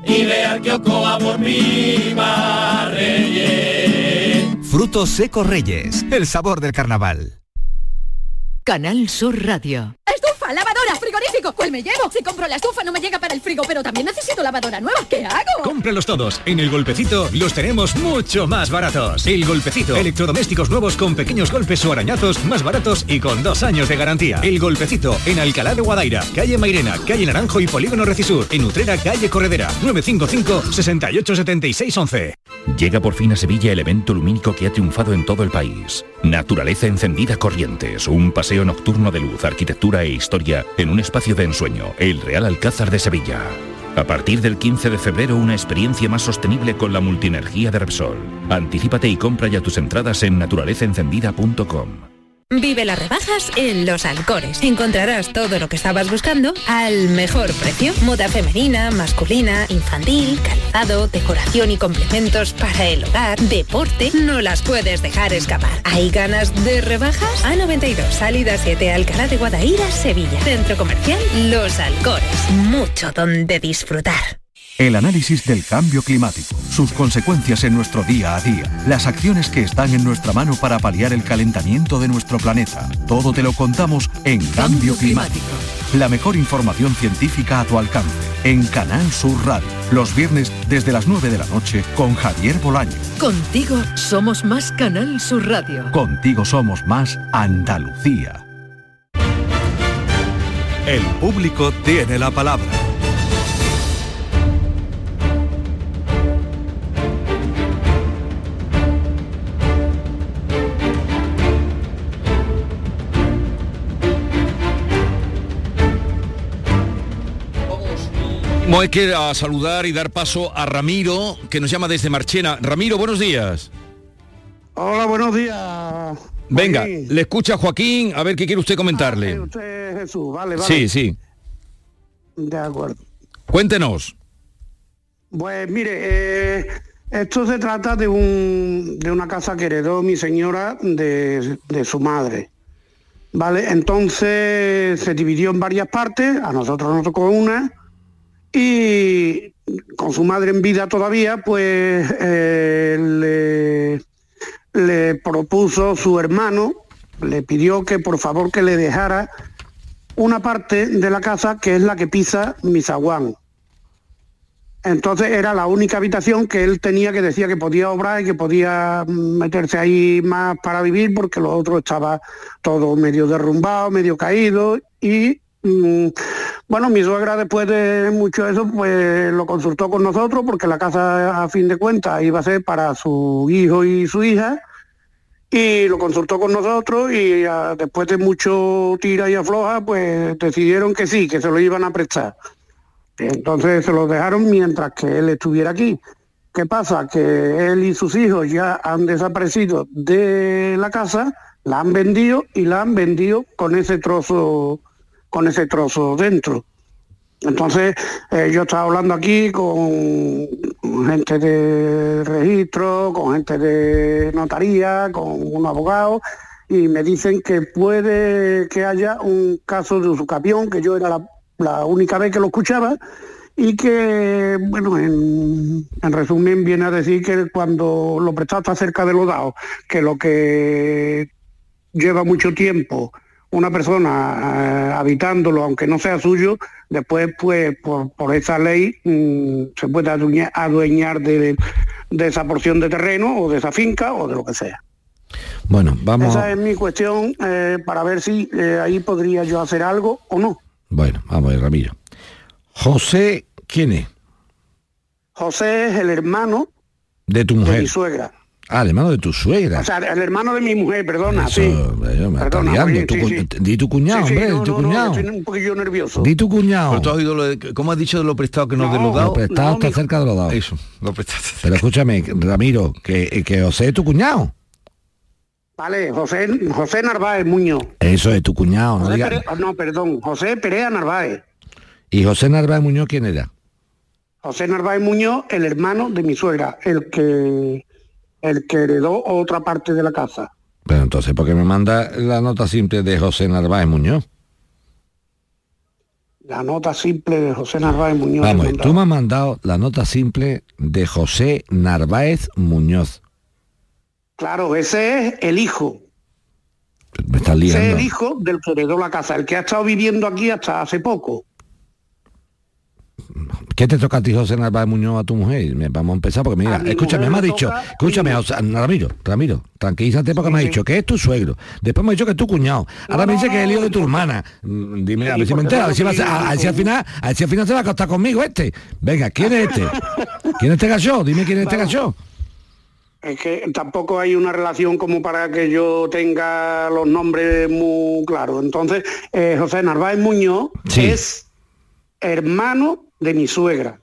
y ve al kiosco a por Prima Reyes. Frutos secos Reyes, el sabor del carnaval. Canal Sur Radio. ¡Estufa, lavadora, frigorífico! ¿Cuál me llevo? Si compro la estufa no me llega para el frigo, pero también necesito lavadora nueva. ¿Qué hago? Cómpralos todos. En El Golpecito los tenemos mucho más baratos. El Golpecito. Electrodomésticos nuevos con pequeños golpes o arañazos más baratos y con dos años de garantía. El Golpecito. En Alcalá de Guadaira, calle Mairena, calle Naranjo y Polígono Recisur. En Utrera, calle Corredera. 955 68 76 11. Llega por fin a Sevilla el evento lumínico que ha triunfado en todo el país. Naturaleza encendida Corrientes, un paseo nocturno de luz, arquitectura e en un espacio de ensueño, el Real Alcázar de Sevilla. A partir del 15 de febrero, una experiencia más sostenible con la multienergía de Repsol. Anticípate y compra ya tus entradas en naturalezaencendida.com. Vive las rebajas en Los Alcores. Encontrarás todo lo que estabas buscando al mejor precio. Moda femenina, masculina, infantil, calzado, decoración y complementos para el hogar, deporte. No las puedes dejar escapar. ¿Hay ganas de rebajas? A92, salida 7, Alcalá de Guadaira, Sevilla. Centro comercial Los Alcores. Mucho donde disfrutar. El análisis del cambio climático, sus consecuencias en nuestro día a día, las acciones que están en nuestra mano para paliar el calentamiento de nuestro planeta. Todo te lo contamos en Cambio Climático. La mejor información científica a tu alcance en Canal Sur Radio. Los viernes desde las 9 de la noche con Javier Bolaño. Contigo somos más Canal Sur Radio. Contigo somos más Andalucía. El público tiene la palabra. Hay que a saludar y dar paso a Ramiro, que nos llama desde Marchena. Ramiro, buenos días. Hola, buenos días. Venga, Joaquín. le escucha Joaquín, a ver qué quiere usted comentarle. Ah, usted es Jesús, vale, vale. sí, sí. De acuerdo. Cuéntenos. Pues mire, eh, esto se trata de, un, de una casa que heredó mi señora de, de su madre. Vale, entonces se dividió en varias partes, a nosotros nos tocó una, y con su madre en vida todavía, pues eh, le, propuso su hermano, le pidió que por favor que le dejara una parte de la casa que es la que pisa mi zaguán. Entonces era la única habitación que él tenía que decía que podía obrar y que podía meterse ahí más para vivir porque lo otro estaba todo medio derrumbado, medio caído y mm, bueno, mi suegra después de mucho eso pues lo consultó con nosotros porque la casa a fin de cuentas iba a ser para su hijo y su hija y lo consultó con nosotros y ah, después de mucho tira y afloja pues decidieron que sí, que se lo iban a prestar. Entonces se lo dejaron mientras que él estuviera aquí. ¿Qué pasa? Que él y sus hijos ya han desaparecido de la casa La han vendido y la han vendido con ese trozo, con ese trozo dentro. Entonces, eh, yo estaba hablando aquí con gente de registro, con gente de notaría, con un abogado, y me dicen que puede que haya un caso de usucapión, que yo era la, la única vez que lo escuchaba, y que, bueno, en, en resumen viene a decir que cuando lo prestado está cerca de lo dado, que lo que lleva mucho tiempo una persona eh, habitándolo, aunque no sea suyo, después, pues, por, por esa ley mm, se puede adueñar, adueñar de, de esa porción de terreno o de esa finca o de lo que sea. Bueno, vamos. Esa es mi cuestión eh, para ver si eh, ahí podría yo hacer algo o no. Bueno, vamos a ver, Ramiro. José, ¿quién es? José es el hermano De tu de mujer. mi suegra. Ah, el hermano de tu suegra. O sea, el hermano de mi mujer, perdona, Eso, sí. yo me está Perdona, liando. oye, Tu sí, cu- sí. Di tu cuñado, Sí, sí, hombre, no, tu no, no, cuñado. estoy un poquillo nervioso. Di tu cuñado. Pero tú has oído lo de, ¿Cómo has dicho de lo prestado que no, de lo Lo dado? prestado está cerca de lo dado. Eso, lo prestado. Pero escúchame, Ramiro, que, que José es tu cuñado. Vale, José, José Narváez Muñoz. Eso es tu cuñado, no José digas. Pere- no, perdón, José Perea Narváez. ¿Y José Narváez Muñoz quién era? José Narváez Muñoz, el hermano de mi suegra, el que el que heredó otra parte de la casa. Pero entonces, ¿por qué me manda la nota simple de José Narváez Muñoz? La nota simple de José Narváez Muñoz. Vamos, tú me has mandado la nota simple de José Narváez Muñoz. Claro, ese es el hijo. Me estás Ese es liando. el hijo del que heredó la casa, el que ha estado viviendo aquí hasta hace poco. ¿Qué te toca a ti, José Narváez Muñoz, a tu mujer? Vamos a empezar porque mira, mi escúchame, me ha dicho, escúchame, José- Ramiro, Ramiro, tranquilízate porque me ha dicho que es tu suegro. Después me ha dicho que es tu cuñado. Ahora me dice que es el hijo de tu hermana. Mm, Dime, a ver si me entero, a ver si, va a a- si al final, a ver si al final se va a acostar conmigo este. Venga, ¿quién es este? ¿Quién es este gacho? Dime quién es este gacho. Es que tampoco hay una relación como para que yo tenga los nombres muy claros. Entonces, eh, José Narváez Muñoz Sí. es hermano de mi suegra,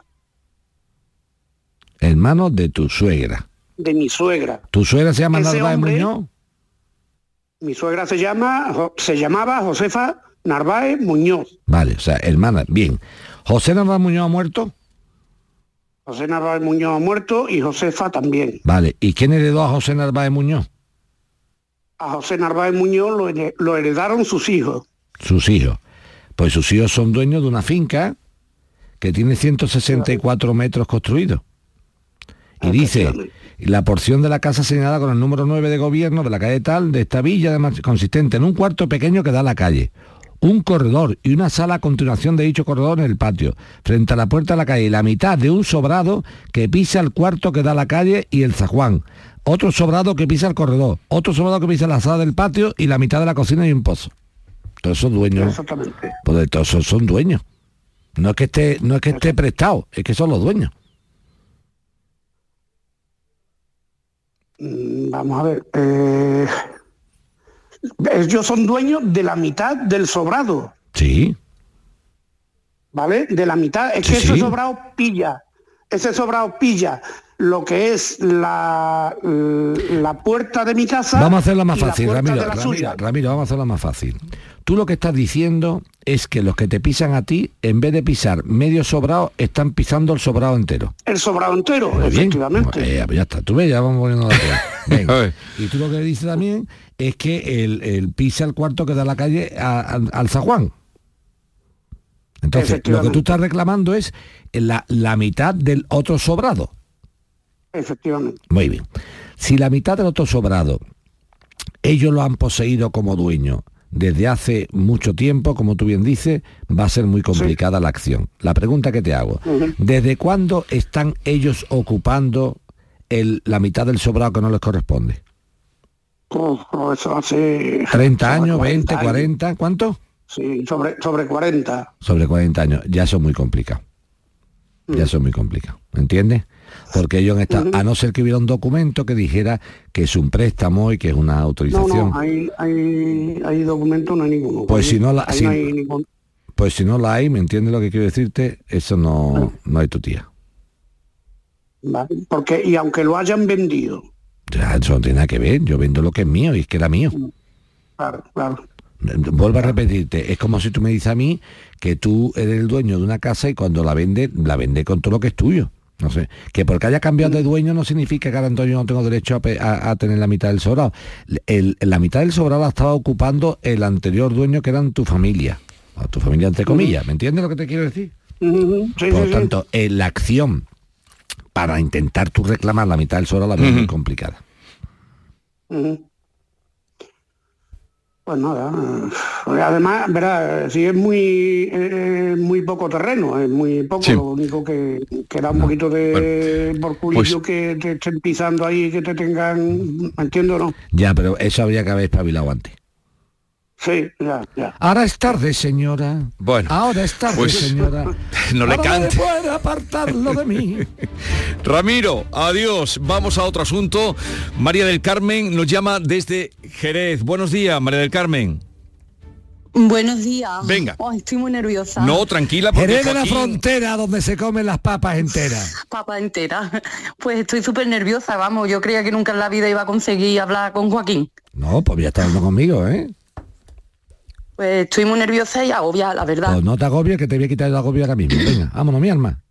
Hermano de tu suegra. de mi suegra. ¿Tu suegra se llama Ese Narváez hombre- Muñoz? Mi suegra se llama, se llamaba Josefa Narváez Muñoz. Vale, o sea, hermana, bien. ¿José Narváez Muñoz ha muerto? José Narváez Muñoz ha muerto y Josefa también. Vale, ¿y quién heredó a José Narváez Muñoz? A José Narváez Muñoz lo heredaron sus hijos. Sus hijos. Pues sus hijos son dueños de una finca que tiene 164 metros construidos. Y dice, la porción de la casa señalada con el número 9 de gobierno de la calle tal, de esta villa, además, consistente en un cuarto pequeño que da a la calle, un corredor y una sala a continuación de dicho corredor en el patio, frente a la puerta de la calle, y la mitad de un sobrado que pisa el cuarto que da a la calle y el zaguán, otro sobrado que pisa el corredor, otro sobrado que pisa la sala del patio y la mitad de la cocina y un pozo. Todos esos dueños, Exactamente. pues de todos son dueños. No es que esté, no es que esté prestado, es que son los dueños. Mm, Vamos a ver. eh, ellos son dueños de la mitad del sobrado, Sí, ¿vale? De la mitad. Es Sí, que ese sí. sobrado pilla. Ese sobrado pilla lo que es la, la puerta de mi casa. Vamos a hacerla más fácil, Ramiro, Ramiro, vamos a hacerla más fácil. Tú lo que estás diciendo es que los que te pisan a ti, en vez de pisar medio sobrado, están pisando el sobrado entero. El sobrado entero, Muy bien. efectivamente. Eh, pues ya está, tú ves, ya vamos poniendo la prueba. Venga. Y tú lo que dices también es que el, el pisa el cuarto que da la calle a- al- al zaguán. Entonces, lo que tú estás reclamando es la, la mitad del otro sobrado. Efectivamente. Muy bien. Si la mitad del otro sobrado ellos lo han poseído como dueño desde hace mucho tiempo, como tú bien dices, va a ser muy complicada la acción. La pregunta que te hago. ¿desde cuándo están ellos ocupando el- la mitad del sobrado que no les corresponde? Pues eso hace... 30 sobre años, 20, años. 40, ¿cuánto? Sí, sobre, sobre 40. Sobre 40 años. Ya eso es muy complicado. Ya eso es muy complicado. ¿Entiendes? Porque ellos han estado, a no ser que hubiera un documento que dijera que es un préstamo y que es una No, autorización. no, hay, hay, hay documento, no hay ninguno. Pues si no la- si- no hay ningún- Pues si no la hay, ¿me entiendes lo que quiero decirte? Eso no, no hay tu tía. Vale, Porque, y aunque lo hayan vendido, Ya, eso no tiene nada que ver. Yo vendo lo que es mío y es que era mío. claro, claro. Vuelvo a repetirte, es como si tú me dices a mí que tú eres el dueño de una casa y cuando la vende, la vende con todo lo que es tuyo. No sé, que porque haya cambiado de dueño no significa que ahora entonces yo no tengo derecho a, pe- a- a tener la mitad del sobrado. El- la mitad del sobrado la estaba ocupando el anterior dueño que eran tu familia. Tu familia entre comillas, ¿me entiendes lo que te quiero decir? Sí, Por lo sí, sí. tanto, eh, la acción para intentar tú reclamar la mitad del sobrado la veo muy complicada. Pues nada, eh, además, verá, si es muy eh, muy poco terreno, es muy poco, Sí. lo único que, que da un poquito de porculillo pues- que te estén pisando ahí, que te tengan, ¿me entiendo no? Ya, pero eso habría que haber espabilado antes. Sí, ya, ya. Ahora es tarde, señora. Bueno, Ahora es tarde, pues, señora. no le Ahora cante. puede apartarlo de mí. Ramiro, adiós. Vamos a otro asunto. María del Carmen nos llama desde Jerez. Buenos días, María del Carmen. Buenos días. Venga. Ay, estoy muy nerviosa. No, tranquila, porque Jerez de la frontera donde se comen las papas enteras. Papa entera. Pues estoy súper nerviosa, vamos. Yo creía que nunca en la vida iba a conseguir hablar con Joaquín. No, pues ya está hablando conmigo, ¿eh? Pues estoy muy nerviosa y agobia, la verdad. Pues no te agobies que te voy a quitar el agobio ahora mismo. Venga, vámonos, mi alma.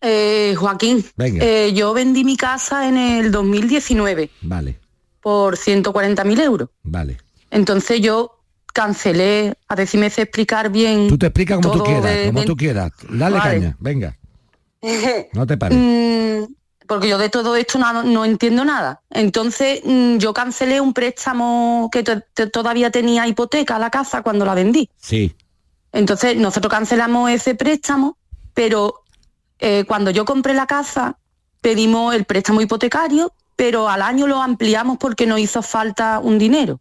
Eh, Joaquín, Venga. eh, yo vendí mi casa en el 2019 Vale, por 140.000 euros. vale. Entonces yo cancelé, a ver si me sé explicar bien. Tú te explicas como tú quieras, de- como de- tú quieras. Dale Vale. caña, venga, no te pares. Mm, porque yo de todo esto no, no entiendo nada. Entonces mm, yo cancelé un préstamo que to- to- todavía tenía hipoteca a la casa cuando la vendí. Sí, Entonces nosotros cancelamos ese préstamo, pero eh, cuando yo compré la casa pedimos el préstamo hipotecario, pero al año lo ampliamos porque nos hizo falta un dinero.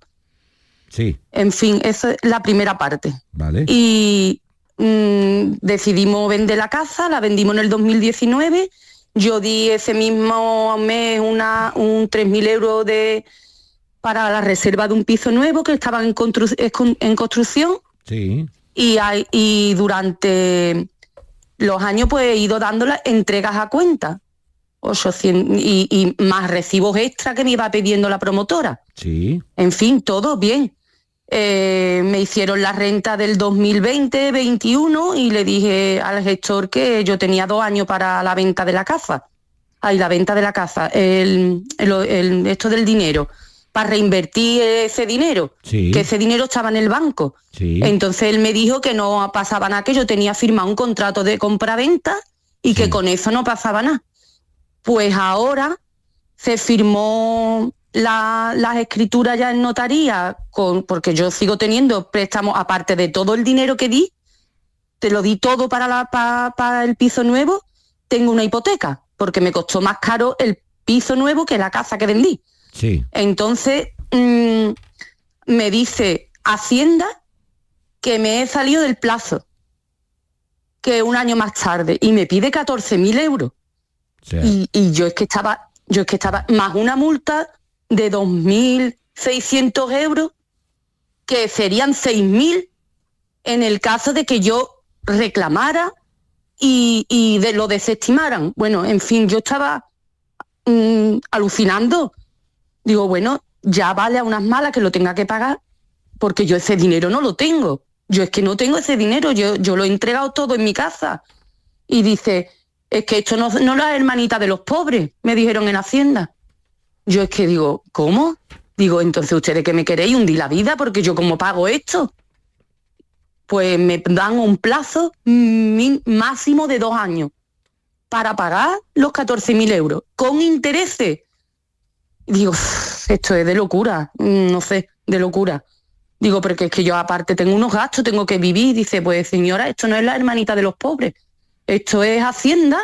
sí, En fin, esa es la primera parte. vale. Y mm, decidimos vender la casa, la vendimos en el 2019. Yo di ese mismo mes una, un 3.000 euros de, para la reserva de un piso nuevo que estaba en, constru- en con- en construcción Sí, y, hay- y durante los años pues he ido dando las entregas a cuenta. 800, y, y más recibos extra que me iba pidiendo la promotora. sí, En fin, todo bien. Eh, me hicieron la renta del 2020-21 y le dije al gestor que yo tenía dos años para la venta de la casa. Ay, la venta de la casa, el, el- el- esto del dinero, para reinvertir ese dinero, Sí. que ese dinero estaba en el banco. sí. Entonces él me dijo que no pasaba nada, que yo tenía firmado un contrato de compra-venta y que con eso no pasaba nada. Pues ahora se firmó la- las escrituras ya en notaría, con, porque yo sigo teniendo préstamos, aparte de todo el dinero que di, te lo di todo para, la, pa- para el piso nuevo, tengo una hipoteca, porque me costó más caro el piso nuevo que la casa que vendí. sí. Entonces mm, me dice Hacienda que me he salido del plazo, que un año más tarde, y me pide 14.000 euros. Y, y yo es que estaba, yo es que estaba, más una multa de 2.600 euros, que serían 6.000 en el caso de que yo reclamara y, y de lo desestimaran. Bueno, en fin, yo estaba mm, alucinando. Digo, bueno, ya vale a unas malas que lo tenga que pagar, porque yo ese dinero no lo tengo. Yo es que no tengo ese dinero, yo, yo lo he entregado todo en mi casa. Y dice, es que esto no, no es la hermanita de los pobres, me dijeron en Hacienda. Yo es que digo, ¿cómo? Digo, entonces ustedes que me queréis hundir la vida porque yo cómo pago esto. Pues me dan un plazo máximo de dos años para pagar los 14.000 euros con intereses. Digo, esto es de locura, mm, no sé, de locura. Digo, porque es que yo aparte tengo unos gastos, tengo que vivir. Dice, pues señora, esto no es la hermanita de los pobres, esto es Hacienda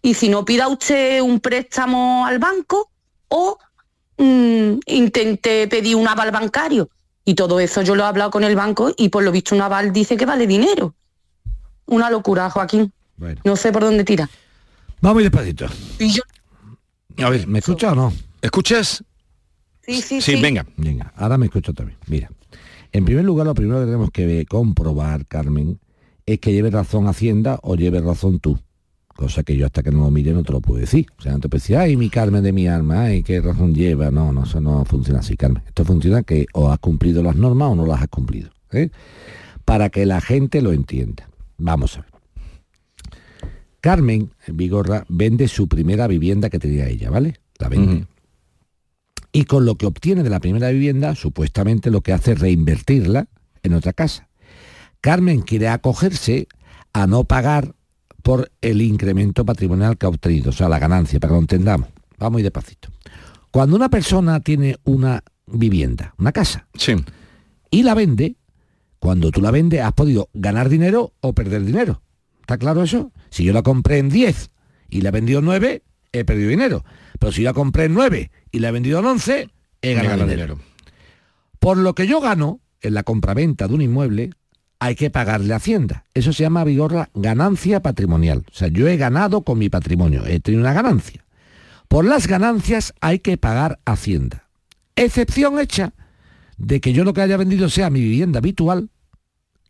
y si no pida usted un préstamo al banco o mm, intente pedir un aval bancario. Y todo eso yo lo he hablado con el banco y por lo visto un aval dice que vale dinero. Una locura, Joaquín. Bueno. No sé por dónde tira. Vamos y despacito. Y yo, A ver, ¿me escuchas o no? ¿Escuchas? sí, sí, Sí, venga. Venga, ahora me escucho también. Mira, en primer lugar, lo primero que tenemos que comprobar, Carmen, es que lleve razón Hacienda o lleve razón tú. Cosa que yo hasta que no lo mire no te lo puedo decir. O sea, no te puedo decir, ay, mi Carmen de mi alma, ay, qué razón lleva. No, no, eso no funciona así, Carmen. Esto funciona que o has cumplido las normas o no las has cumplido. ¿eh? Para que la gente lo entienda. Vamos a ver. Carmen Vigorra vende su primera vivienda que tenía ella, ¿vale? La vende. Y con lo que obtiene de la primera vivienda, supuestamente lo que hace es reinvertirla en otra casa. Carmen quiere acogerse a no pagar por el incremento patrimonial que ha obtenido, o sea, la ganancia, para que lo entendamos. Vamos muy despacito. Cuando una persona tiene una vivienda, una casa, y la vende, cuando tú la vendes has podido ganar dinero o perder dinero. ¿Está claro eso? Si yo la compré en 10 y la he vendido en 9, he perdido dinero. Pero si yo la compré en 9 y la he vendido en 11, he ganado ganado dinero. Por lo que yo gano en la compraventa de un inmueble, hay que pagarle a Hacienda. Eso se llama, Vigorra, ganancia patrimonial. O sea, yo he ganado con mi patrimonio, he tenido una ganancia. Por las ganancias hay que pagar Hacienda. Excepción hecha de que yo lo que haya vendido sea mi vivienda habitual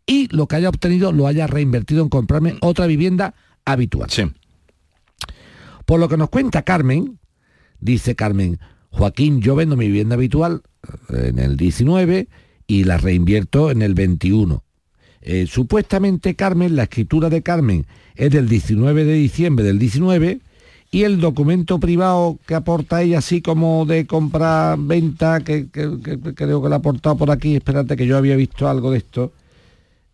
y lo que haya obtenido lo haya reinvertido en comprarme otra vivienda habitual. Por lo que nos cuenta Carmen, dice Carmen, Joaquín, yo vendo mi vivienda habitual en el 19 y la reinvierto en el 21. Eh, supuestamente Carmen, la escritura de Carmen es del 19 de diciembre del 19 y el documento privado que aporta ella así como de compra-venta, que, que- que- que creo que la ha aportado por aquí, espérate que yo había visto algo de esto,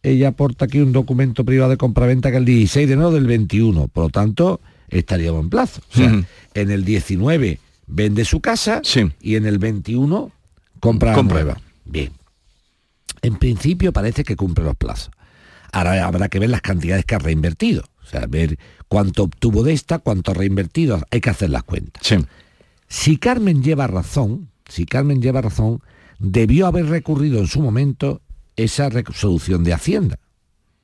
ella aporta aquí un documento privado de compraventa que el 16 de enero del 21, por lo tanto estaríamos en plazo. O sea, en el 19 vende su casa y en el 21 compra, Compra. nueva. Bien. En principio parece que cumple los plazos. Ahora habrá que ver las cantidades que ha reinvertido. O sea, ver cuánto obtuvo de esta, cuánto ha reinvertido. Hay que hacer las cuentas. Si Carmen lleva razón, si Carmen lleva razón, debió haber recurrido en su momento esa resolución de Hacienda.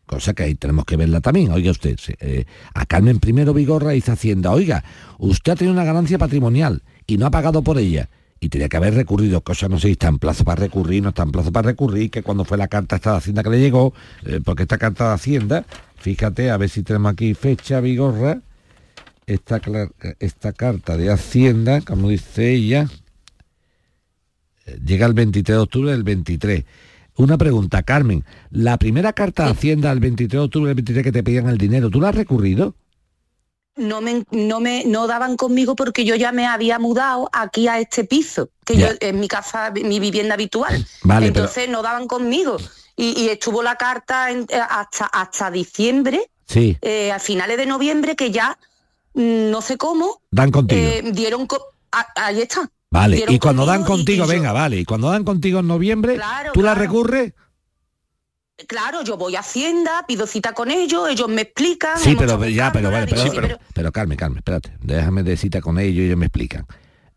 Cosa que ahí tenemos que verla también. Oiga usted, eh, a Carmen primero Vigorra dice Hacienda, oiga, usted ha tenido una ganancia patrimonial y no ha pagado por ella. Y tenía que haber recurrido, cosa no sé si está en plazo para recurrir, no está en plazo para recurrir, que cuando fue la carta esta de Hacienda que le llegó, eh, porque esta carta de Hacienda, fíjate, a ver si tenemos aquí fecha, Vigorra, esta carta de Hacienda, como dice ella, eh, llega el 23 de octubre del 23. Una pregunta, Carmen, la primera carta de Hacienda el 23 de octubre del 23 que te pedían el dinero, ¿tú la has recurrido? No me, no me no daban conmigo porque yo ya me había mudado aquí a este piso, que yo en mi casa, mi vivienda habitual. Vale, pero- Entonces no daban conmigo. Y, y estuvo la carta en- eh, hasta, hasta diciembre, Sí, eh, a finales de noviembre, que ya mm, no sé cómo, dan contigo. eh, dieron... co- a- ahí está. vale, dieron y cuando dan y- contigo, y yo- venga, vale, y cuando dan contigo en noviembre, Claro, ¿tú la recurres? Claro, yo voy a Hacienda, pido cita con ellos, ellos me explican. Sí, pero ya, pero vale, pero, sí, pero, pero Carmen, Carmen, espérate, déjame de cita con ellos y ellos me explican.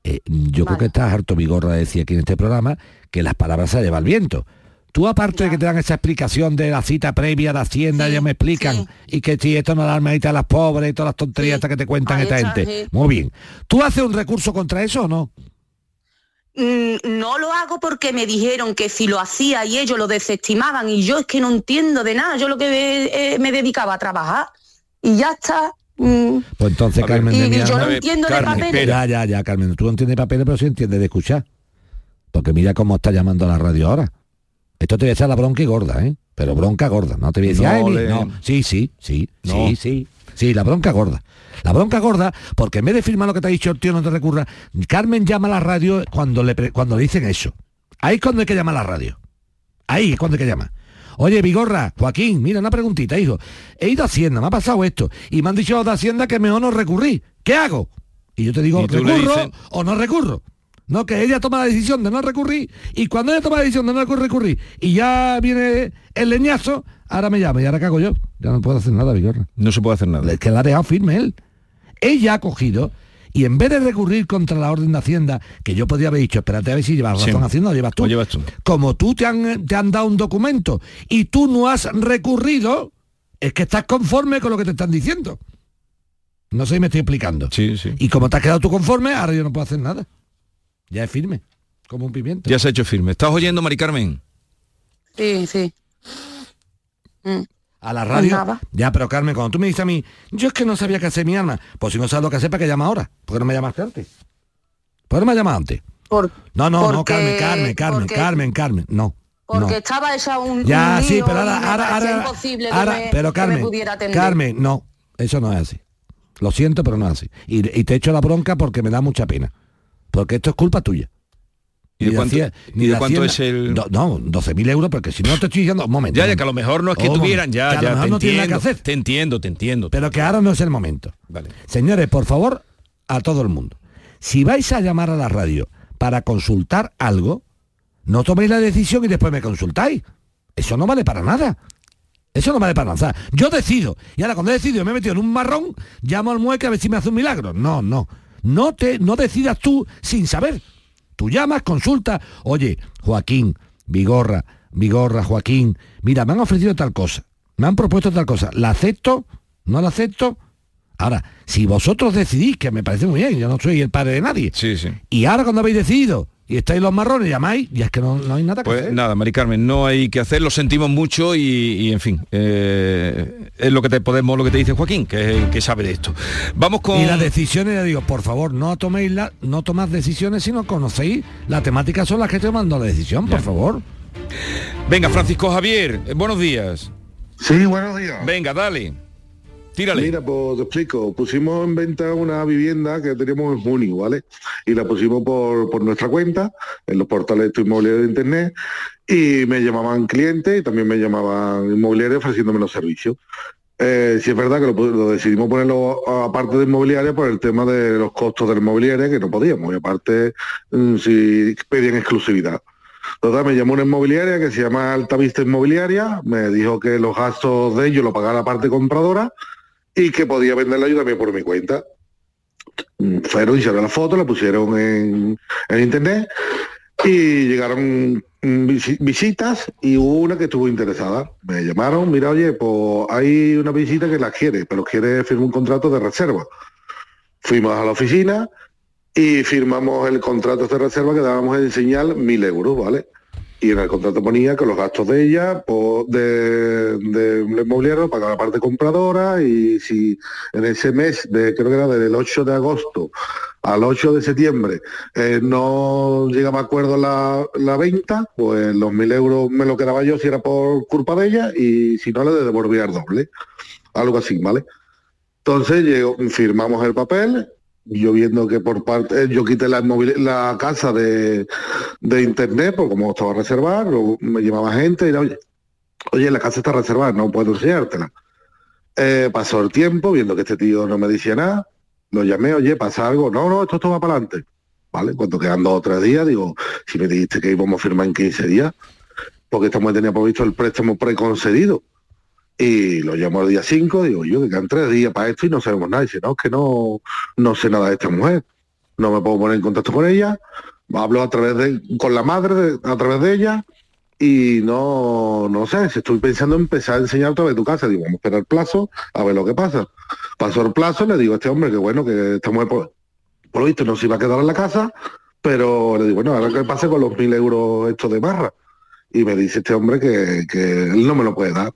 Eh, yo creo que estás harto vigorra de decir aquí en este programa que las palabras se lleva al viento. Tú aparte de que te dan esa explicación de la cita previa de Hacienda, ellos me explican, y que si esto no da a las pobres y todas las tonterías estas que te cuentan esta está, gente. sí. Muy bien. ¿Tú haces un recurso contra eso o no? Mm, No lo hago porque me dijeron que si lo hacía y ellos lo desestimaban y yo es que no entiendo de nada, yo lo que me, eh, me dedicaba a trabajar y ya está. mm. Pues entonces, ver, Carmen y- de mi y yo no entiendo de papeles. Ya, ya, ya, Carmen, tú no entiendes de papeles, pero sí entiendes de escuchar. Porque mira cómo está llamando a la radio ahora. Esto te voy a echar la bronca y gorda, ¿eh? Pero bronca gorda, no te voy a decir, No "Ay, mi-". le- no, sí, sí, sí, No. sí, sí, sí, la bronca gorda. La bronca gorda, porque en vez de firmar lo que te ha dicho el tío, no te recurra, Carmen llama a la radio cuando le, cuando le dicen eso. Ahí es cuando hay que llamar a la radio. Ahí es cuando hay que llamar. Oye, Vigorra, Joaquín, mira, una preguntita, hijo. He ido a Hacienda, me ha pasado esto, y me han dicho de Hacienda que mejor no recurrí. ¿Qué hago? Y yo te digo, ¿recurro o no recurro? No, que ella toma la decisión de no recurrir, y cuando ella toma la decisión de no recurrir, y ya viene el leñazo, ahora me llama, y ahora cago yo. Ya no puedo hacer nada, Vigorra. No se puede hacer nada. Es que la ha dejado firme él. Ella ha cogido y en vez de recurrir contra la orden de Hacienda, que yo podría haber dicho, espérate a ver si llevas Sí. razón Hacienda o llevas tú. O llevas tú. Como tú te han, te han dado un documento y tú no has recurrido, es que estás conforme con lo que te están diciendo. No sé si me estoy explicando. Sí, sí. Y como te has quedado tú conforme, ahora yo no puedo hacer nada. Ya es firme, como un pimiento. Ya se ha hecho firme. ¿Estás oyendo, Mari Carmen? Sí, sí. Mm. a la radio. nada. Ya, pero Carmen, cuando tú me dices a mí, yo es que no sabía qué hacer mi alma, pues si no sabes lo que hacer, ¿para qué llama ahora? ¿Por qué no me llamaste antes? ¿Por qué no me llamaste antes? Por- No, no, no, Carmen, Carmen, Carmen, porque- Carmen, Carmen, no. Porque no. estaba esa un, Ya, un sí, pero ahora, ahora, ahora, imposible que ahora- me- pero que me Carmen, pudiera atender. Carmen, no, eso no es así. Lo siento, pero no es así. Y, y te echo la bronca porque me da mucha pena. Porque esto es culpa tuya. ¿Y de cuánto- y de es el- Do- no, 12.000 euros, porque si no te estoy diciendo... Un momento. Ya, ya, que a lo mejor no es que Oh, tuvieran, ya, ya, no nada que entiendo, hacer. te entiendo, te entiendo. Pero que ahora no es el momento. Vale. Señores, por favor, a todo el mundo. Si vais a llamar a la radio para consultar algo, no toméis la decisión y después me consultáis. Eso no vale para nada. Eso no vale para nada. Yo decido. Y ahora cuando he decidido me he metido en un marrón, llamo al mueque a ver si me hace un milagro. No, no. No te no decidas tú sin saber. Tú llamas, consultas. Oye, Joaquín, Vigorra, Vigorra, Joaquín, mira, me han ofrecido tal cosa. Me han propuesto tal cosa. ¿La acepto? ¿No la acepto? Ahora, si vosotros decidís, que me parece muy bien, yo no soy el padre de nadie. Sí, sí. Y ahora cuando habéis decidido y estáis los marrones, llamáis, y es que no, no hay nada que Pues hacer. nada, Mari Carmen, no hay que hacer, lo sentimos mucho y, y, en fin, eh, es lo que te podemos, lo que te dice Joaquín, que es el que sabe de esto. Vamos con Y las decisiones, ya digo, por favor, no toméis la, no tomad decisiones si no conocéis la temática son las que estoy tomando la decisión, por favor. Venga, Francisco Javier, eh, buenos días. Sí, buenos días. Venga, dale. Tírale. Mira, pues te explico. Pusimos en venta una vivienda que teníamos en junio, ¿vale? Y la pusimos por, por nuestra cuenta, en los portales de inmobiliarios de internet, y me llamaban clientes y también me llamaban inmobiliarios ofreciéndome los servicios. Eh, sí es verdad que lo, decidimos ponerlo aparte de inmobiliaria por el tema de los costos de la inmobiliaria, que no podíamos, y aparte mm, si pedían exclusividad. Total, me llamó una inmobiliaria que se llama Altavista Inmobiliaria, me dijo que los gastos de ellos lo pagaba la parte compradora y que podía venderla yo también por mi cuenta. Fueron, hicieron la foto, la pusieron en, en internet y llegaron visi- visitas y hubo una que estuvo interesada. Me llamaron, mira, oye, pues hay una visita que la quiere, pero quiere firmar un contrato de reserva. Fuimos a la oficina y firmamos el contrato de reserva que dábamos en señal mil euros, ¿vale? Y en el contrato ponía que los gastos de ella, de, de un inmobiliario, pagaba la parte compradora y si en ese mes, de, creo que era del 8 de agosto al 8 de septiembre, eh, no llegaba a acuerdo la, la venta, pues los mil euros me lo quedaba yo si era por culpa de ella y si no le devolvía el doble. Algo así, ¿vale? Entonces llegó- firmamos el papel, yo viendo que por parte, eh, yo quité la, casa de, de internet, porque como estaba reservada, me llamaba gente y era, oye, oye, la casa está reservada, no puedo enseñártela. Eh, pasó el tiempo, viendo que este tío no me decía nada, lo llamé, oye, pasa algo, no, no, esto, esto va para adelante. ¿Vale? Cuando quedan dos o tres días, digo, si me dijiste que íbamos a firmar en 15 días, porque estamos tenía previsto el préstamo preconcedido. Y lo llamo el día 5, digo, yo que quedan tres días para esto y no sabemos nada. Y dice, no, es que no, no sé nada de esta mujer. No me puedo poner en contacto con ella. Hablo a través de, con la madre, a través de ella. Y no, no sé, si estoy pensando en empezar a enseñar otra vez tu casa. Digo, vamos a esperar el plazo, a ver lo que pasa. Pasó el plazo, le digo a este hombre que bueno, que esta mujer por, por lo visto no se iba a quedar en la casa, pero le digo, bueno, ahora que pase con los mil euros estos de barra. Y me dice este hombre que, que él no me lo puede dar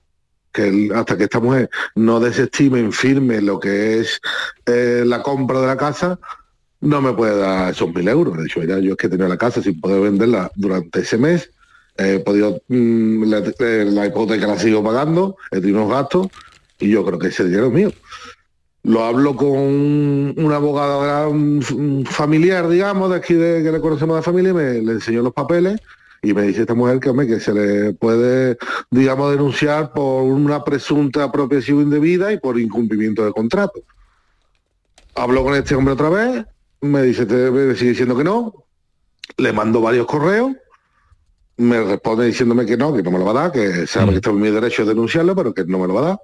que hasta que esta mujer no desestime, firme lo que es eh, la compra de la casa, no me puede dar esos mil euros. De hecho, mira, yo es que tenía la casa sin poder venderla durante ese mes, he podido, mm, la, eh, la hipoteca la sigo pagando, he tenido unos gastos y yo creo que ese dinero es mío. Lo hablo con una abogada mm, familiar, digamos, de aquí de, que le conocemos de familia, y me le enseñó los papeles y me dice esta mujer que, hombre, que se le puede, digamos, denunciar por una presunta apropiación indebida y por incumplimiento de contrato. Hablo con este hombre otra vez, me dice, te- me sigue diciendo que no, le mando varios correos, me responde diciéndome que no, que no me lo va a dar, que sabe que está en mi derecho de denunciarlo, pero que no me lo va a dar.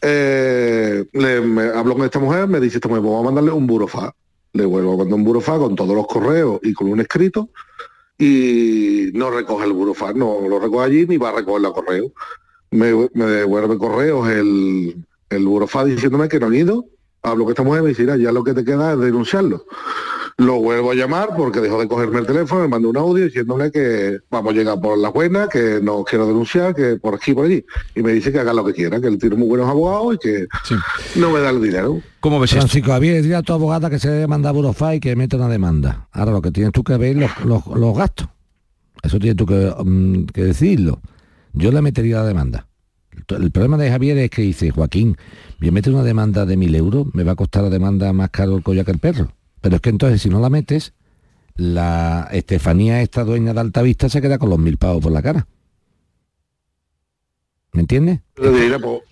Eh, le, me, hablo con esta mujer, me dice esta mujer, vamos a mandarle un burofax. Le vuelvo a mandar un burofax con todos los correos y con un escrito y no recoge el burofax, no lo recoge allí ni va a recoger el correo. Me, devuelve correos el, el burofax diciéndome que no han ido. Hablo con esta mujer y me dice, "Mira, ya lo que te queda es denunciarlo. Lo vuelvo a llamar porque dejó de cogerme el teléfono, me mandó un audio diciéndole que vamos a llegar por la buena, que no quiero denunciar, que por aquí por allí. Y me dice que haga lo que quiera, que él tiene muy buenos abogados y que no me da el dinero. ¿Cómo ves Francisco Javier, dile a tu abogada que se debe mandar a Burofy y que mete una demanda. Ahora lo que tienes tú que ver los, los- los gastos. Eso tienes tú que, mm, que decidirlo. Yo le metería la demanda. El problema de Javier es que dice, Joaquín, a meter una demanda de mil euros, me va a costar la demanda más caro el collar que el perro. Pero es que entonces si no la metes, la Estefanía, esta dueña de Altavista, se queda con los mil pavos por la cara. ¿Me entiendes? Pues,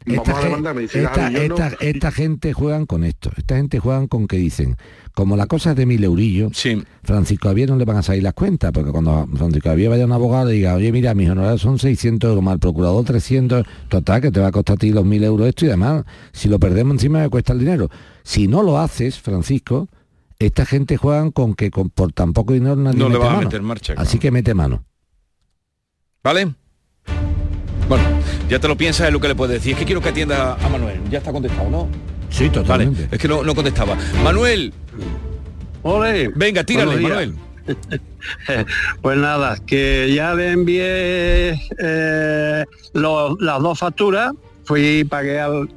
Esta, a gen- demandar, me dice, esta- "Javi, yo no- esta- esta gente juegan con esto. Esta gente juegan con que dicen, como la cosa es de mil eurillos, Francisco Javier no le van a salir las cuentas, porque cuando Francisco Javier vaya a un abogado y diga, oye, mira, mis honorarios son 600 euros, mal procurador 300, total, que te va a costar a ti los mil euros esto y además, si lo perdemos encima me cuesta el dinero. Si no lo haces, Francisco, esta gente juegan con que con, por tan poco dinero nadie No le vas a meter marcha, Así que mete mano. ¿Vale? Bueno, ya te lo piensas en lo que le puedes decir. Es que quiero que atienda a Manuel. Ya está contestado, ¿no? Sí, totalmente. Vale, es que no, no contestaba. Manuel. Ole. Venga, tírale, Manuel. pues nada, que ya le envié eh, lo- las dos facturas, fui y pagué al,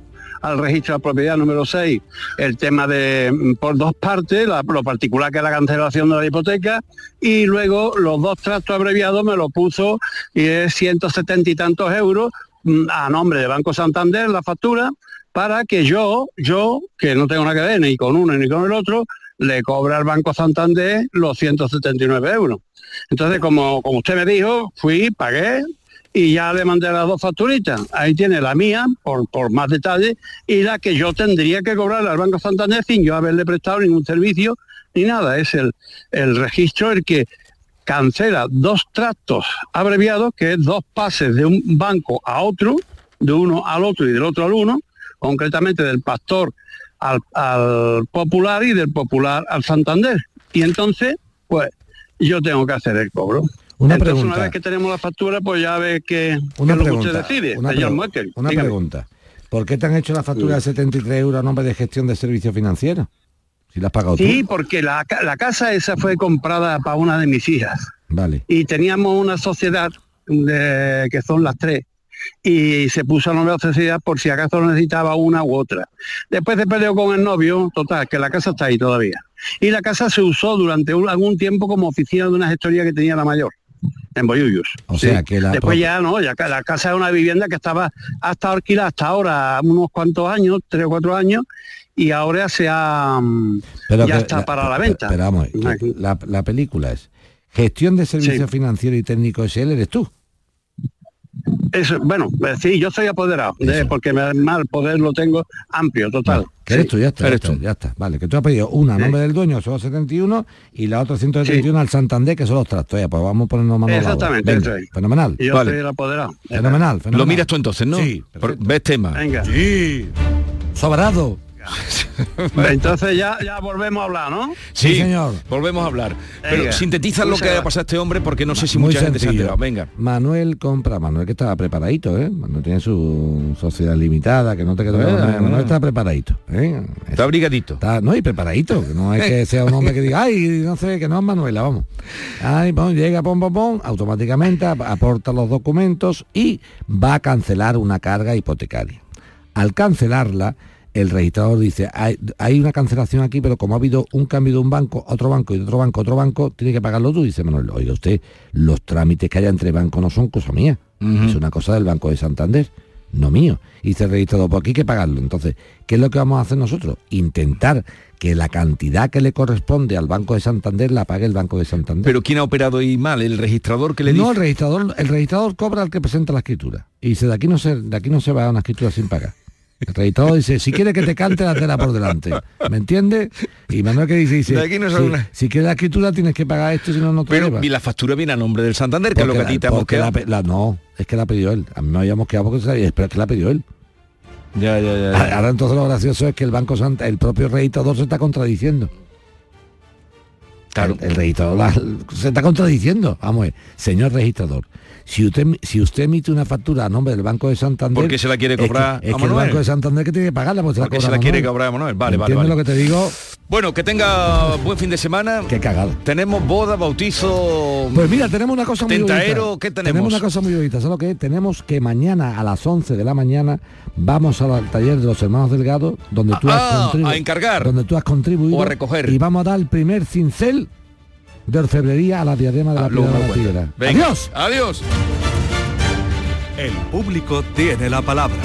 al registro de propiedad número 6 el tema de mm, por dos partes, la- lo particular que la cancelación de la hipoteca, y luego los dos tractos abreviados me lo puso y es 170 y tantos euros mm, a nombre de Banco Santander la factura para que yo, yo, que no tengo nada que ver ni con uno ni con el otro, le cobra al Banco Santander los 179 euros. Entonces, como, como usted me dijo, fui, pagué y ya le mandé las dos facturitas. Ahí tiene la mía, por, por más detalles, y la que yo tendría que cobrar al Banco Santander sin yo haberle prestado ningún servicio ni nada. Es el, el registro el que cancela dos tractos abreviados, que es dos pases de un banco a otro, de uno al otro y del otro al uno, concretamente del pastor al, al popular y del popular al Santander. Y entonces, pues yo tengo que hacer el cobro. Una entonces, pregunta. una vez que tenemos la factura, pues ya ve que, que Una es lo que pregunta, usted decide, una, señor pregu- Muekel. una Dígame. pregunta. ¿Por qué te han hecho la factura de 73 euros a nombre de gestión de servicios financieros? Si la has pagado Sí, tú. porque la, la casa esa fue comprada para una de mis hijas. Vale. y teníamos una sociedad de- que son las tres y se puso a nombre de la sociedad por si acaso necesitaba una u otra. Después se peleó con el novio, total, que la casa está ahí todavía. Y la casa se usó durante un- algún tiempo como oficina de una gestoría que tenía la mayor, en Boyullos. O Sí. sea, que la Después ya no, ya la casa es una vivienda que estaba hasta alquilada hasta ahora unos cuantos años, tres o cuatro años, y ahora se ha mm, ya que está para la venta. Pero vamos, que la, la película es gestión de servicios financieros y técnicos SL eres tú. Eso, bueno, eh, sí, yo soy apoderado, de- porque me- mal poder lo tengo amplio, total. Que eres Sí. tú, ya está, ya está, ya está. Vale, que tú has pedido una a nombre del dueño, son 71, y la otra 171 al Santander, que son los trastos. Ya, pues vamos a ponernos mano a la obra. Exactamente, Venga, es. Fenomenal. Y yo soy el apoderado. Fenomenal, fenomenal. Lo miras tú entonces, ¿no? Sí, Por- ¿Ves tema? Venga. Sí. Sobrado. Entonces ya, ya volvemos a hablar, ¿no? Sí, señor. Volvemos a hablar. Pero Venga. sintetiza lo que ha gracias. pasado a este hombre porque no sé si Muy mucha gente se ha enterado. Venga. Manuel compra, Manuel que estaba preparadito, ¿eh? Manuel tiene su sociedad limitada, que no te queda Eh, nada. eh. Manuel está preparadito, ¿eh? Está abrigadito. Está, no, y preparadito, que no es que sea un hombre que diga, ay, no sé, que no es Manuela, vamos. Ay, pon, llega, pom, pom, pom, automáticamente ap- aporta los documentos y va a cancelar una carga hipotecaria. Al cancelarla, el registrador dice, hay, hay una cancelación aquí, pero como ha habido un cambio de un banco, a otro banco y de otro banco, a otro banco, tiene que pagarlo tú. Dice Manuel, oiga usted, los trámites que haya entre bancos no son cosa mía, es una cosa del Banco de Santander, no mío. Y dice el registrador, pues aquí hay que pagarlo. Entonces, ¿qué es lo que vamos a hacer nosotros? Intentar que la cantidad que le corresponde al Banco de Santander la pague el Banco de Santander. Pero ¿quién ha operado ahí mal? ¿El registrador que le dice? no, el registrador, el registrador cobra al que presenta la escritura. Y dice, de aquí no se, de aquí no se va a una escritura sin pagar. El registrador dice, si quiere que te cante la tela por delante. ¿Me entiende? Y Manuel que dice, dice De aquí no se si, una- si quieres la escritura tienes que pagar esto, si no, no te Pero lleva. y la factura viene a nombre del Santander, que es lo que a Porque ti te la- ha porque la no, es que la pidió él. A mí me habíamos quedado porque se sabía, pero es que la pidió él. Ya, ya, ya. ya. Ahora entonces lo gracioso es que el Banco Santa, el propio registrador se está contradiciendo. El, el registrador la- se está contradiciendo. Vamos, a ver, señor registrador. Si usted, si usted emite una factura a nombre del Banco de Santander... ¿Por qué se la quiere es que- cobrar es a que el Manuel? Banco de Santander que tiene que pagarla porque se la Porque cobra se la a quiere Manuel. cobrar a Manuel. Vale, vale, ¿Entiende vale. lo que te digo? Bueno, que tenga buen fin de semana. Qué cagada. Tenemos boda, bautizo. Pues mira, tenemos una cosa muy Tentaero. ¿qué tenemos? una cosa muy bonita. ¿Sabes lo que es? Tenemos que mañana a las 11 de la mañana vamos al taller de los hermanos Delgado, donde tú has Ah, contribuido. a encargar. Donde tú has contribuido. O a recoger. Y vamos a dar el primer cincel de orfebrería a la diadema de la Ah, piedra de la cuenta. Tigra. Venga. ¡Adiós! Adiós. El público tiene la palabra.